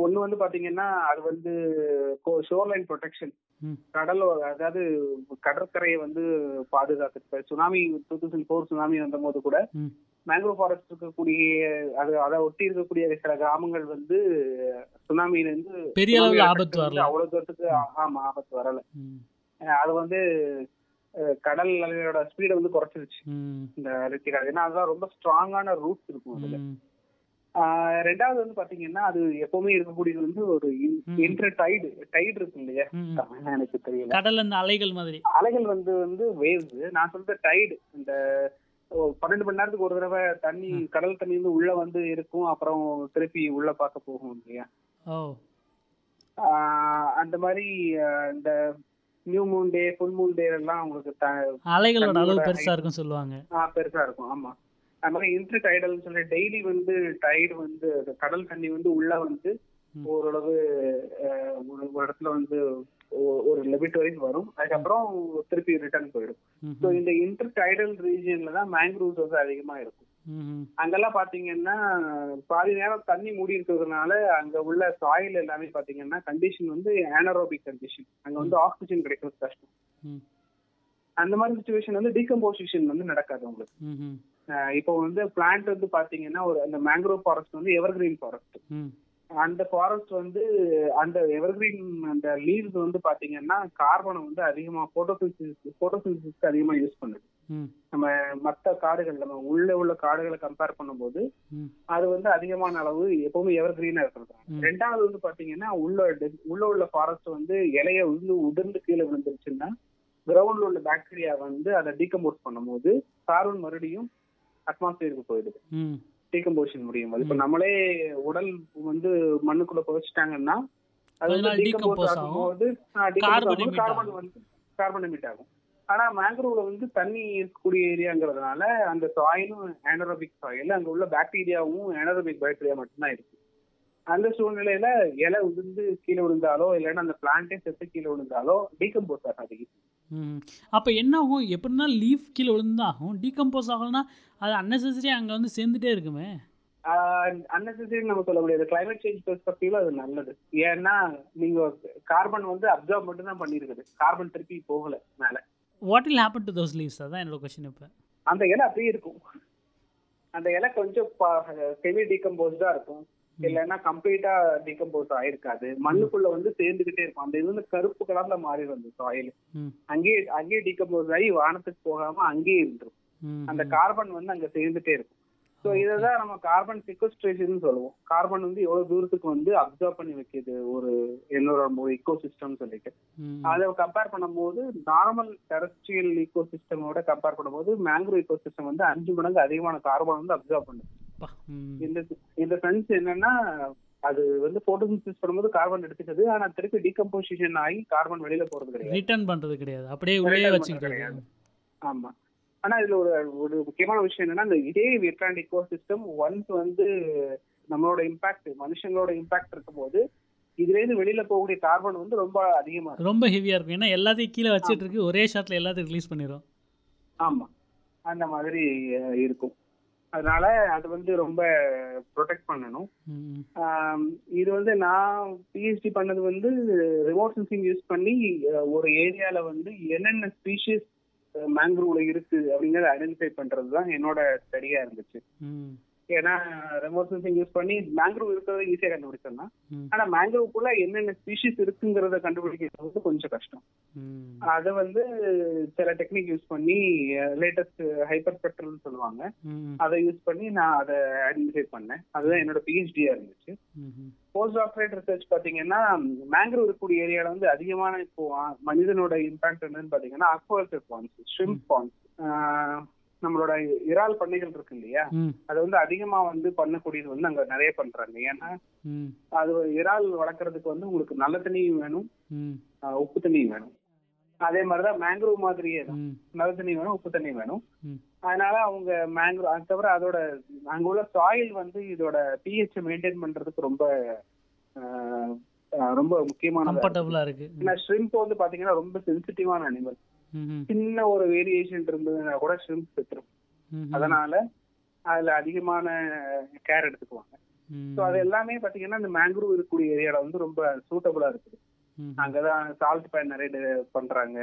ஒண்ணு வந்து பாத்தீங்கன்னா அது வந்து ஷோர்லைன் ப்ரொடெக்ஷன். கடல் அதாவது கடற்கரையை வந்து பாதுகாத்து tsunami two thousand four tsunami வந்த போது கூட. மேங்க்ரோவ் ஃபாரஸ்ட் இருக்கக்கூடிய அது அதை ஒட்டி இருக்கக்கூடிய சில கிராமங்கள் வந்து சுனாமியில இருந்து பெரிய அளவில் ஆபத்து வரல அவ்வளவு தூரத்துக்கு ஆமா ஆபத்து வரல அது வந்து கடல் அலையோட ஸ்பீடை வந்து குறைச்சிருச்சு. இந்த கடல் ஏன்னா அதுதான் ரொம்ப ஸ்ட்ராங்கான ரூட்ஸ் இருக்கும் அதுல. ரெண்டாவது வந்து பாத்தீங்கன்னா அது எப்பவுமே இருக்கக்கூடியது வந்து ஒரு. இன்டர் டைடு டைடு இருக்கு இல்லையா? எனக்கு தெரியல. இந்த அலைகள் மாதிரி. அலைகள் வந்து வந்து வேவ்ஸ் நான் சொல்ற டைடு இந்த பன்னெண்டு மணி நேரத்துக்கு ஒரு தடவை தண்ணி கடல் தண்ணி வந்து உள்ள வந்து இருக்கும். அப்புறம் திருப்பி உள்ள பார்க்க போகும் இல்லையா? அந்த மாதிரி இந்த new moon day full moon day எல்லாம் உங்களுக்கு அலைகளோட அளவு பெருசா இருக்குன்னு சொல்லுவாங்க. ஆஹ் பெருசா இருக்கும். ஆமா. அது மாதிரி இன்டர் டைடல்னு சொல்லி டெய்லி வந்து டைடு வந்து கடல் தண்ணி வந்து உள்ள வந்து. ஓரளவு ஒரு இடத்துல வந்து ஒரு லிமிட் வரைக்கும் வரும். அதுக்கப்புறம் திருப்பி ரிட்டர்ன் போயிடும். ஸோ இந்த இன்டர் டைடல் ரீஜியன்ல தான் மேங்க்ரூவ்ஸ் வந்து அதிகமா இருக்கும். அங்கெல்லாம் பாத்தீங்கன்னா பாதி நேரம் தண்ணி மூடி இருக்கிறதுனால அங்க உள்ள சாயில் எல்லாமே பாத்தீங்கன்னா கண்டிஷன் வந்து ஆனரோபிக் கண்டிஷன் அங்க வந்து ஆக்சிஜன் கிடைக்கிறது கஷ்டம். அந்த மாதிரி சுச்சுவேஷன் வந்து டீகம்போசிஷன் வந்து நடக்காது உங்களுக்கு. இப்போ வந்து பிளான்ட் வந்து பாத்தீங்கன்னா ஒரு அந்த மேங்க்ரோவ் ஃபாரஸ்ட் வந்து எவர்கிரீன் ஃபாரஸ்ட் அந்த ஃபாரஸ்ட் வந்து அந்த எவர்கிரீன் அந்த லீவ்ஸ் வந்து பாத்தீங்கன்னா கார்பனை வந்து அதிகமா போட்டோசின்சிஸ் போட்டோசின்சிஸ்க்கு அதிகமா யூஸ் பண்ணுது. நம்ம மத்த காடுகள் நம்ம உள்ள உள்ள காடுகளை கம்பேர் பண்ணும்போது அது வந்து அதிகமான அளவு எப்பவுமே எவர் கிரீனா இருக்கிறது. ரெண்டாவது வந்து பாத்தீங்கன்னா உள்ள உள்ள உள்ள ஃபாரஸ்ட் வந்து இலைய வந்து உதிர்ந்து கீழே விழுந்துருச்சுன்னா கிரவுண்ட்ல உள்ள பாக்டீரியா வந்து அதை டீகம்போஸ் பண்ணும்போது கார்பன் மறுபடியும் அட்மாஸ்பியருக்கு போயிடுது. டீகம்போஷன் முடியும். இப்ப நம்மளே உடல் வந்து மண்ணுக்குள்ள புதைச்சிட்டாங்கன்னா அது வந்து டீகம்போஸ். ஆகும்போது கார்பன். வந்து கார்பன் எமிட் ஆகும். ஆனா மேங்க்ரோவ்ல வந்து தண்ணி இருக்கக்கூடிய ஏரியாங்கிறதுனால அந்த சாயிலும் ஆனரோபிக் சாயில் அங்க உள்ள பாக்டீரியாவும் ஆனரோபிக் பாக்டீரியா மட்டும்தான் இருக்கு. அந்த சூழ்நிலையில இலை உதிர்ந்து கீழே விழுந்தாலோ இல்லைன்னா அந்த பிளான்டே செத்து கீழே விழுந்தாலோ டீகம்போஸ் ஆகாது. அப்போ என்ன ஆகும்? எப்படின்னா லீஃப் கீழே விழுந்து ஆகும். டீகம்போஸ் ஆகலன்னா அது அன்னெசரி அங்கே வந்து சேர்ந்துட்டே இருக்குமே. அன்னெசரி நம்ம சொல்ல முடியாது. கிளைமேட் சேஞ்ச் பெர்ஸ்பெக்டிவ்ல அது நல்லது. ஏன்னா நீங்க கார்பன் வந்து அப்சர்வ் மட்டும் தான் பண்ணிருக்குது கார்பன் திருப்பி போகல மேல. What will happen to those leaves அதான் என்னோட கொஸ்டின் இப்போ. அந்த இலை அப்படியே இருக்கும். அந்த இலை கொஞ்சம் செமி டீகம்போஸ்டா இருக்கும். இல்லைன்னா கம்ப்ளீட்டா டீகம்போஸ் ஆயிருக்காது. மண்ணுக்குள்ள வந்து சேர்ந்துகிட்டே இருக்கும். அந்த இது வந்து கருப்பு கலர்ல மாறிடும் அந்த சாயில் அங்கேயே அங்கேயே டீகம்போஸ் ஆகி வானத்துக்கு போகாம அங்கேயே இருந்துரும். அந்த கார்பன் வந்து அங்க சேர்ந்துட்டே இருக்கும். ஸோ இதை தான் நம்ம கார்பன் சிக்வஸ்ட்ரேஷன் சொல்லுவோம். கார்பன் வந்து எவ்வளவு தூரத்துக்கு வந்து அப்சர்வ் பண்ணி வைக்கிது? ஒரு என்னோட ஒரு இக்கோ சிஸ்டம் சொல்லிட்டு. அதை கம்பேர் பண்ணும்போது நார்மல் டெரஸ்ட்ரியல் ஈகோ சிஸ்டமோட கம்பேர் பண்ணும்போது மேங்க்ரோ ஈகோ சிஸ்டம் வந்து அஞ்சு மடங்கு அதிகமான கார்பன் வந்து அப்சர்வ் பண்ணுது. இந்த இந்த சென்ஸ் என்னன்னா அது வந்து போட்டோசிந்தசிஸ் பண்ணும்போது கார்பன் எடுத்துக்குது. ஆனா திருப்பி டீகம்போசிஷன் ஆகி கார்பன் வெளியில போறது கிடையாது. ரிட்டர்ன் பண்றது கிடையாது. அப்படியே உள்ளே கிடையாது. ஆமா. ஆனா இதுல ஒரு ஒரு முக்கியமான விஷயம் என்னன்னா இந்த இதே வியட்லாண்ட் இக்கோ சிஸ்டம் ஒன்ஸ் வந்து நம்மளோட இம்பாக்ட் மனுஷங்களோட இம்பாக்ட் இருக்கும்போது இதுல இருந்து வெளியில போகக்கூடிய கார்பன் வந்து ரொம்ப அதிகமா இருக்கும். ரொம்ப ஹெவியா இருக்கும். ஏன்னா எல்லாத்தையும் கீழே வச்சிட்டு இருக்கு ஒரே ஷாட்ல எல்லாத்தையும் ரிலீஸ் பண்ணிடும் ஆமா. அந்த மாதிரி இருக்கும். அதனால அது வந்து ரொம்ப ப்ரொடெக்ட் பண்ணணும். இது வந்து நான் பிஹெச்டி பண்ணது வந்து ரிமோட் சென்சிங் யூஸ் பண்ணி ஒரு ஏரியால வந்து என்னென்ன ஸ்பீஷிஸ் மேங்க்ரூவ்ல இருக்கு அப்படிங்கறத ஐடென்டிஃபை பண்றதுதான் என்னோட ஸ்டடியா இருந்துச்சு. ஏன்னா ரிமோட் சென்சிங் யூஸ் பண்ணி மேங்க்ரூவ் இருக்கிறத ஈஸியா கண்டுபிடிச்சிடலாம். ஆனா மேங்க்ரூவுக்குள்ள என்னென்ன ஸ்பீஷிஸ் இருக்குங்கிறத கண்டுபிடிக்கிறது வந்து கொஞ்சம் கஷ்டம். அதை வந்து சில டெக்னிக் யூஸ் பண்ணி லேட்டஸ்ட் ஹைப்பர் ஸ்பெக்ட்ரல்னு சொல்லுவாங்க. அதை யூஸ் பண்ணி நான் அதை ஐடென்டிஃபை பண்ணேன் அதுதான் என்னோட பிஹெச்டியா இருந்துச்சு. போஸ்ட் டாக்டரேட் ரிசர்ச் பாத்தீங்கன்னா மேங்க்ரூவ் இருக்கக்கூடிய ஏரியால வந்து அதிகமான இப்போ மனிதனோட இம்பாக்ட் என்னன்னு பாத்தீங்கன்னா அக்வால்ச்சர் பான்ஸ் ஷ்ரிம்ப் பான்ஸ் நம்மளோட இறால் பண்ணைகள் இருக்கு இல்லையா. அதை வந்து அதிகமா வந்து பண்ணக்கூடியது வந்து அங்க நிறைய பண்றாங்க ஏன்னா. அது இறால் வளர்க்கறதுக்கு வந்து உங்களுக்கு நல்ல தண்ணியும் வேணும் உப்பு தண்ணியும் வேணும் அதே மாதிரிதான் மேங்க்ரூவ் மாதிரியே தான். நல்ல தண்ணி வேணும் உப்பு தண்ணி வேணும். அதனால அவங்க மேங்க்ரோ அது தவிர அதோட அங்க உள்ள சாயில் வந்து இதோட பிஹெச் மெயின்டைன் பண்றதுக்கு ரொம்ப ரொம்ப முக்கியமான இருக்கு ஏன்னா ஷ்ரிம்ப் வந்து பாத்தீங்கன்னா ரொம்ப சென்சிட்டிவான அனிமல். சின்ன ஒரு வேரியேஷன் இருந்ததுன்னா கூட ஷ்ரிம்ப் செத்துரும். அதனால அதுல அதிகமான கேர் எடுத்துக்குவாங்க. ஸோ அது எல்லாமே பாத்தீங்கன்னா இந்த மேங்க்ரூவ் இருக்கக்கூடிய ஏரியால வந்து ரொம்ப சூட்டபுளா இருக்குது. அங்கதான் சால்ட் பேன் நிறைய பண்றாங்க.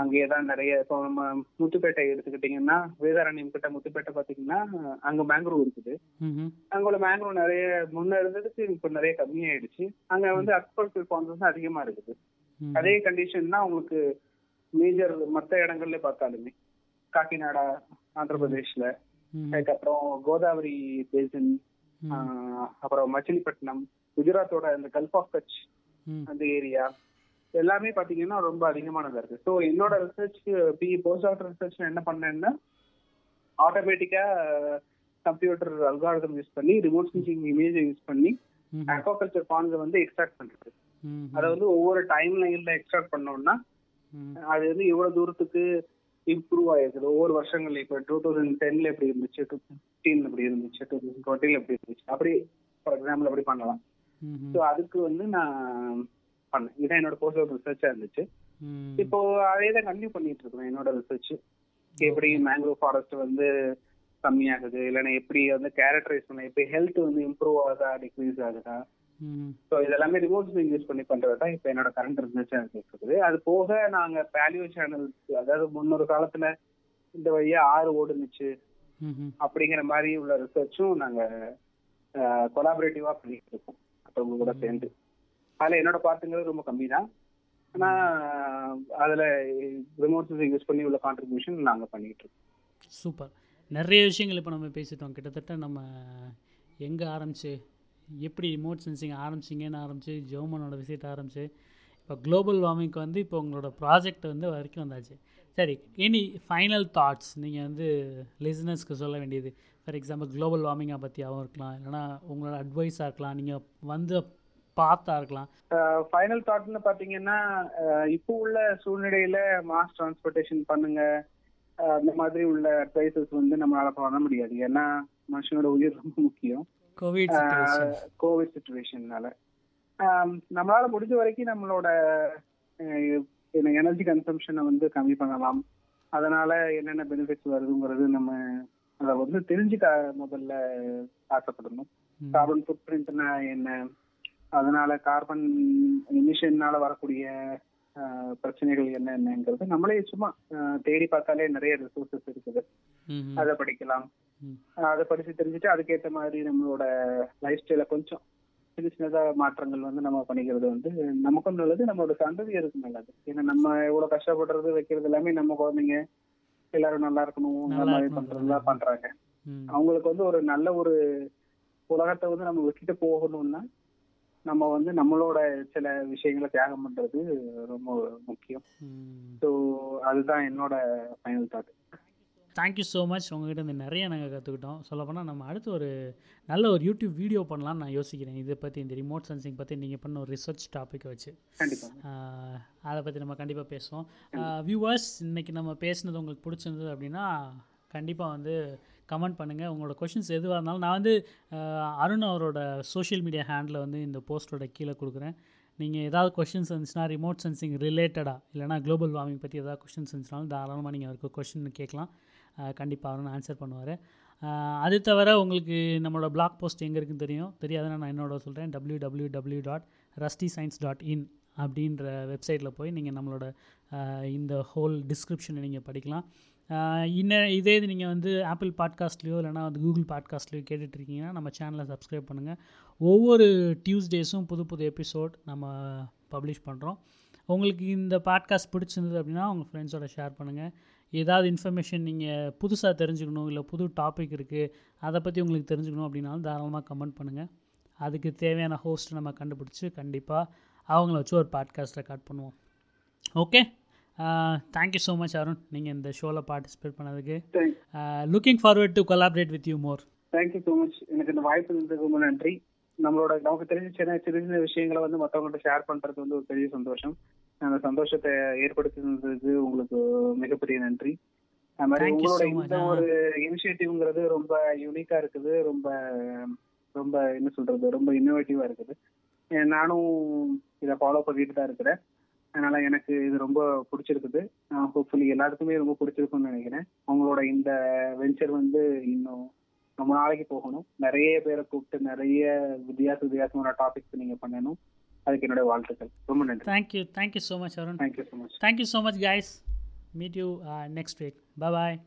அங்கேயே தான் நிறைய இப்போ நம்ம முத்துப்பேட்டை எடுத்துக்கிட்டீங்கன்னா வேதாரண்யம் கிட்ட முத்துப்பேட்டை பாத்தீங்கன்னா அங்க மேங்க்ரூவ் இருக்குது. அங்க உள்ள மேங்க்ரூவ் நிறைய முன்ன இருந்ததுக்கு இப்ப நிறைய கம்மியாயிடுச்சு அங்க வந்து பாண்ட்ஸ் அதிகமா இருக்குது. அதே கண்டிஷன் தான் உங்களுக்கு மேஜர் மத்த இடங்கள்ல பார்த்தாலுமே காக்கிநாடா ஆந்திர பிரதேஷ்ல. அதுக்கப்புறம் கோதாவரி பேசின். அப்புறம் மச்சிலிப்பட்டினம் குஜராத்தோட இந்த கல்ஃப் ஆஃப் கட்ச். அந்த ஏரியா எல்லாமே பாத்தீங்கன்னா ரொம்ப அதிகமானதா இருக்கு ஸோ என்னோட research P post doctor research என்ன பண்ணேன்னா ஆட்டோமேட்டிக்கா கம்ப்யூட்டர் அல்காரிதம் யூஸ் பண்ணி ரிமோட் சென்சிங் இமேஜை யூஸ் பண்ணி. அக்வாகல்ச்சர் பாண்ட்ஸை வந்து எக்ஸ்ட்ராக்ட் பண்றது. அதை வந்து ஒவ்வொரு டைம் லைன்ல எக்ஸ்ட்ராக்ட் பண்ணோம்னா. அது வந்து எவ்வளவு தூரத்துக்கு இம்ப்ரூவ் ஆயிருக்குது. ஒவ்வொரு வருஷங்கள்ல இப்போ டூ தௌசண்ட் டென்ல எப்படி இருந்துச்சு? டூ ஃபிஃப்டீன் எப்படி இருந்துச்சு. டூ தௌசண்ட் டுவெண்ட்டில எப்படி இருந்துச்சு? அப்படி ஃபார் எக்ஸாம்பிள் அப்படி பண்ணலாம். ஸோ அதுக்கு வந்து நான் பண்ணேன். இதான் என்னோட போஸ்ட் ரிசர்ச்சா இருந்துச்சு. இப்போ அதே தான் கண்டினியூ பண்ணிட்டு இருக்கேன் என்னோட ரிசர்ச் எப்படி மேங்க்ரோவ் ஃபாரஸ்ட் வந்து கம்மியாகுது? இல்லைன்னா எப்படி வந்து கேரக்டரைஸ் பண்ண எப்படி ஹெல்த் வந்து இம்ப்ரூவ் ஆகுதா டிக்ரீஸ் ஆகுதா. ஸோ இதெல்லாமே ரிமோட் யூஸ் பண்ணி பண்றது தான் இப்போ என்னோட கரண்ட் ரிசர்ச்சா இருக்குது அது போக நாங்க பேலியோ சேனல்ஸ் அதாவது முன்னொரு காலத்துல இந்த வழியா ஆறு ஓடுனுச்சு. அப்படிங்கிற மாதிரி உள்ள ரிசர்ச்சும் நாங்க கொலாபரேட்டிவா பண்ணிட்டு இருக்கோம். மற்றவங்க கூட சேர்ந்து. அதுல என்னோட பார்ட்டுங்கிறது ரொம்ப கம்மி தான் ஆனா அதுல ரிமோட் யூஸ் பண்ணி உள்ள கான்ட்ரிபியூஷன் நாங்க பண்ணிட்டு இருக்கோம். சூப்பர். நிறைய விஷயங்கள் இப்போ நம்ம பேசிட்டோம். கிட்டத்தட்ட நம்ம எங்கே ஆரம்பிச்சு எப்படி ரிமோட் சென்சிங் ஆரம்பிச்சிங்கன்னு ஆரம்பிச்சு ஜெர்மனோட விசிட் ஆரம்பிச்சு இப்போ குளோபல் வார்மிங்க்கு வந்து இப்போ உங்களோட ப்ராஜெக்ட் வந்து வரைக்கும் வந்தாச்சு. சரி எனி ஃபைனல் தாட்ஸ் நீங்கள் வந்து லிசனர்ஸ்க்கு சொல்ல வேண்டியது. ஃபார் எக்ஸாம்பிள் குளோபல் வார்மிங்கை பற்றியாகவும் இருக்கலாம். இல்லைனா உங்களோட அட்வைஸாக இருக்கலாம். நீங்கள் வந்து பார்த்தா இருக்கலாம். ஃபைனல் தாட்னு பார்த்தீங்கன்னா இப்போ உள்ள சூழ்நிலையில் மாஸ் டிரான்ஸ்போர்ட்டேஷன் பண்ணுங்க. அந்த மாதிரி உள்ள அட்வைசஸ் வந்து நம்மளால பண்ண முடியாது. ஏன்னா மனுஷனோட உயிர் ரொம்ப முக்கியம். கோவிட் சுச்சுவேஷன் கோவிட் சுச்சுவேஷன்னால நம்மளால முடிஞ்ச வரைக்கும் நம்மளோட எனர்ஜி கன்சம்ஷனை வந்து கம்மி பண்ணலாம். அதனால என்னென்ன பெனிஃபிட்ஸ் வருதுங்கிறது நம்ம அதை வந்து தெரிஞ்சுக்க முதல்ல ஆசைப்படணும். கார்பன் ஃபுட் பிரிண்ட்னா என்ன? அதனால கார்பன் எமிஷன்னால வரக்கூடிய பிரச்சனைகள் என்ன என்னங்கிறது நம்மளே சும்மா தேடி பார்த்தாலே நிறைய ரிசோர்சஸ் இருக்குது. அதை படிக்கலாம். அதை படிச்சு தெரிஞ்சுட்டு அதுக்கேற்ற மாதிரி நம்மளோட லைஃப் ஸ்டைல கொஞ்சம் சின்ன சின்னதா மாற்றங்கள் வந்து நம்ம பண்ணிக்கிறது வந்து நமக்கும் நல்லது நம்மளோட சந்ததியருக்கு நல்லது. ஏன்னா நம்ம எவ்வளவு கஷ்டப்படுறது வைக்கிறது எல்லாமே நம்ம குழந்தைங்க எல்லாரும் நல்லா இருக்கணும் அந்த நல்லா மாதிரி பண்றதுலாம் பண்றாங்க. அவங்களுக்கு வந்து ஒரு நல்ல ஒரு உலகத்தை வந்து நம்ம விட்டுட்டு போகணும்னா நம்ம வந்து நம்மளோட சில விஷயங்களை தியாகம் பண்றது ரொம்ப முக்கியம். ஸோ அதுதான் என்னோட final thought thank you so much உங்ககிட்ட இருந்து நிறைய நாங்கள் கற்றுக்கிட்டோம் சொல்லப்போனால் நம்ம அடுத்து ஒரு நல்ல ஒரு யூடியூப் வீடியோ பண்ணலாம்னு நான் யோசிக்கிறேன். இதை பற்றி இந்த ரிமோட் சென்சிங் பற்றி நீங்கள் பண்ண ஒரு ரிசர்ச் டாப்பிக்கை வச்சு. அதை பற்றி நம்ம கண்டிப்பாக பேசுவோம். வியூவர்ஸ் இன்றைக்கி நம்ம பேசுனது உங்களுக்கு பிடிச்சிருந்தது அப்படின்னா கண்டிப்பாக வந்து கமெண்ட் பண்ணுங்கள் உங்களோட கொஷின்ஸ் எதுவாக இருந்தாலும் நான் வந்து அருண் அவரோட சோஷியல் மீடியா ஹேண்டில் வந்து இந்த போஸ்ட்டோட கீழே கொடுக்குறேன். நீங்கள் ஏதாவது கொஷின்ஸ் இருந்துச்சுன்னா ரிமோட் சென்சிங் ரிலேட்டடாக இல்லைனா குளோபல் வார்மிங் பற்றி ஏதாவது கொஷின்ஸ் இருந்துச்சுனாலும் தாராளமாக நீங்கள் அவருக்கு கொஷின் கேட்கலாம். கண்டிப்பாக அவரும் ஆன்சர் பண்ணுவார். அது தவிர உங்களுக்கு நம்மளோட பிளாக் போஸ்ட் எங்கே இருக்குன்னு தெரியும். தெரியாதுன்னா நான் என்னோட சொல்கிறேன் W W W dot rusty science dot in அப்படின்ற வெப்சைட்டில் போய் நீங்கள் நம்மளோட இந்த ஹோல் டிஸ்கிரிப்ஷனை நீங்கள் படிக்கலாம். இன்னும் இதே இது நீங்கள் வந்து ஆப்பிள் பாட்காஸ்ட்லேயோ இல்லைனா வந்து கூகுள் பாட்காஸ்ட்லேயோ கேட்டுட்ருக்கீங்கன்னா நம்ம சேனலை சப்ஸ்கிரைப் பண்ணுங்கள் ஒவ்வொரு டியூஸ்டேஸும் புது புது எபிசோட் நம்ம பப்ளிஷ் பண்ணுறோம் உங்களுக்கு இந்த பாட்காஸ்ட் பிடிச்சிருந்தது அப்படின்னா உங்கள் ஃப்ரெண்ட்ஸோட ஷேர் பண்ணுங்கள் ஏதாவது இன்ஃபர்மேஷன் நீங்கள் புதுசாக தெரிஞ்சுக்கணும் இல்லை புது டாபிக் இருக்குது அதை பற்றி உங்களுக்கு தெரிஞ்சுக்கணும் அப்படின்னாலும் தாராளமாக கமெண்ட் பண்ணுங்கள் அதுக்கு தேவையான ஹோஸ்ட் நம்ம கண்டுபிடிச்சி கண்டிப்பாக அவங்கள வச்சு ஒரு பாட்காஸ்ட் ரெக்கார்ட் பண்ணுவோம். Okay thank you so much Arun நீங்கள் இந்த ஷோவில் பார்ட்டிசிபேட் பண்ணதுக்கு. Looking forward to collaborate with you more thank you so much எனக்கு இந்த வாய்ப்பு இருந்ததுக்கு ரொம்ப நன்றி. நம்மளோட நமக்கு தெரிஞ்ச சின்ன சின்ன சின்ன விஷயங்களை வந்து மற்றவங்கள்ட்ட ஷேர் பண்ணுறது வந்து ஒரு பெரிய சந்தோஷம். அந்த சந்தோஷத்தை ஏற்படுத்தினதுக்கு உங்களுக்கு மிகப்பெரிய நன்றி. அது மாதிரி உங்களோட இந்த ஒரு இனிஷியேட்டிவ்ங்கிறது ரொம்ப யூனிக்கா இருக்குது. ரொம்ப ரொம்ப என்ன சொல்றது? ரொம்ப இன்னோவேட்டிவா இருக்குது. நானும் இதை ஃபாலோ பண்ணிட்டு தான் இருக்கிறேன். அதனால எனக்கு இது ரொம்ப பிடிச்சிருக்குது. ஹோப்ஃபுல்லி எல்லாத்துக்குமே ரொம்ப பிடிச்சிருக்கும்னு நினைக்கிறேன். உங்களோட இந்த வெஞ்சர் வந்து இன்னும் ரொம்ப நாளைக்கு போகணும். நிறைய பேரை கூப்பிட்டு நிறைய வித்தியாச வித்தியாசமான டாபிக்ஸ் நீங்க பண்ணணும். அதுக்கு என்னுடைய வாழ்த்துக்கள். ரொம்ப நன்றி. Thank you thank you so much Arun thank you so much thank you so much guys meet you next week bye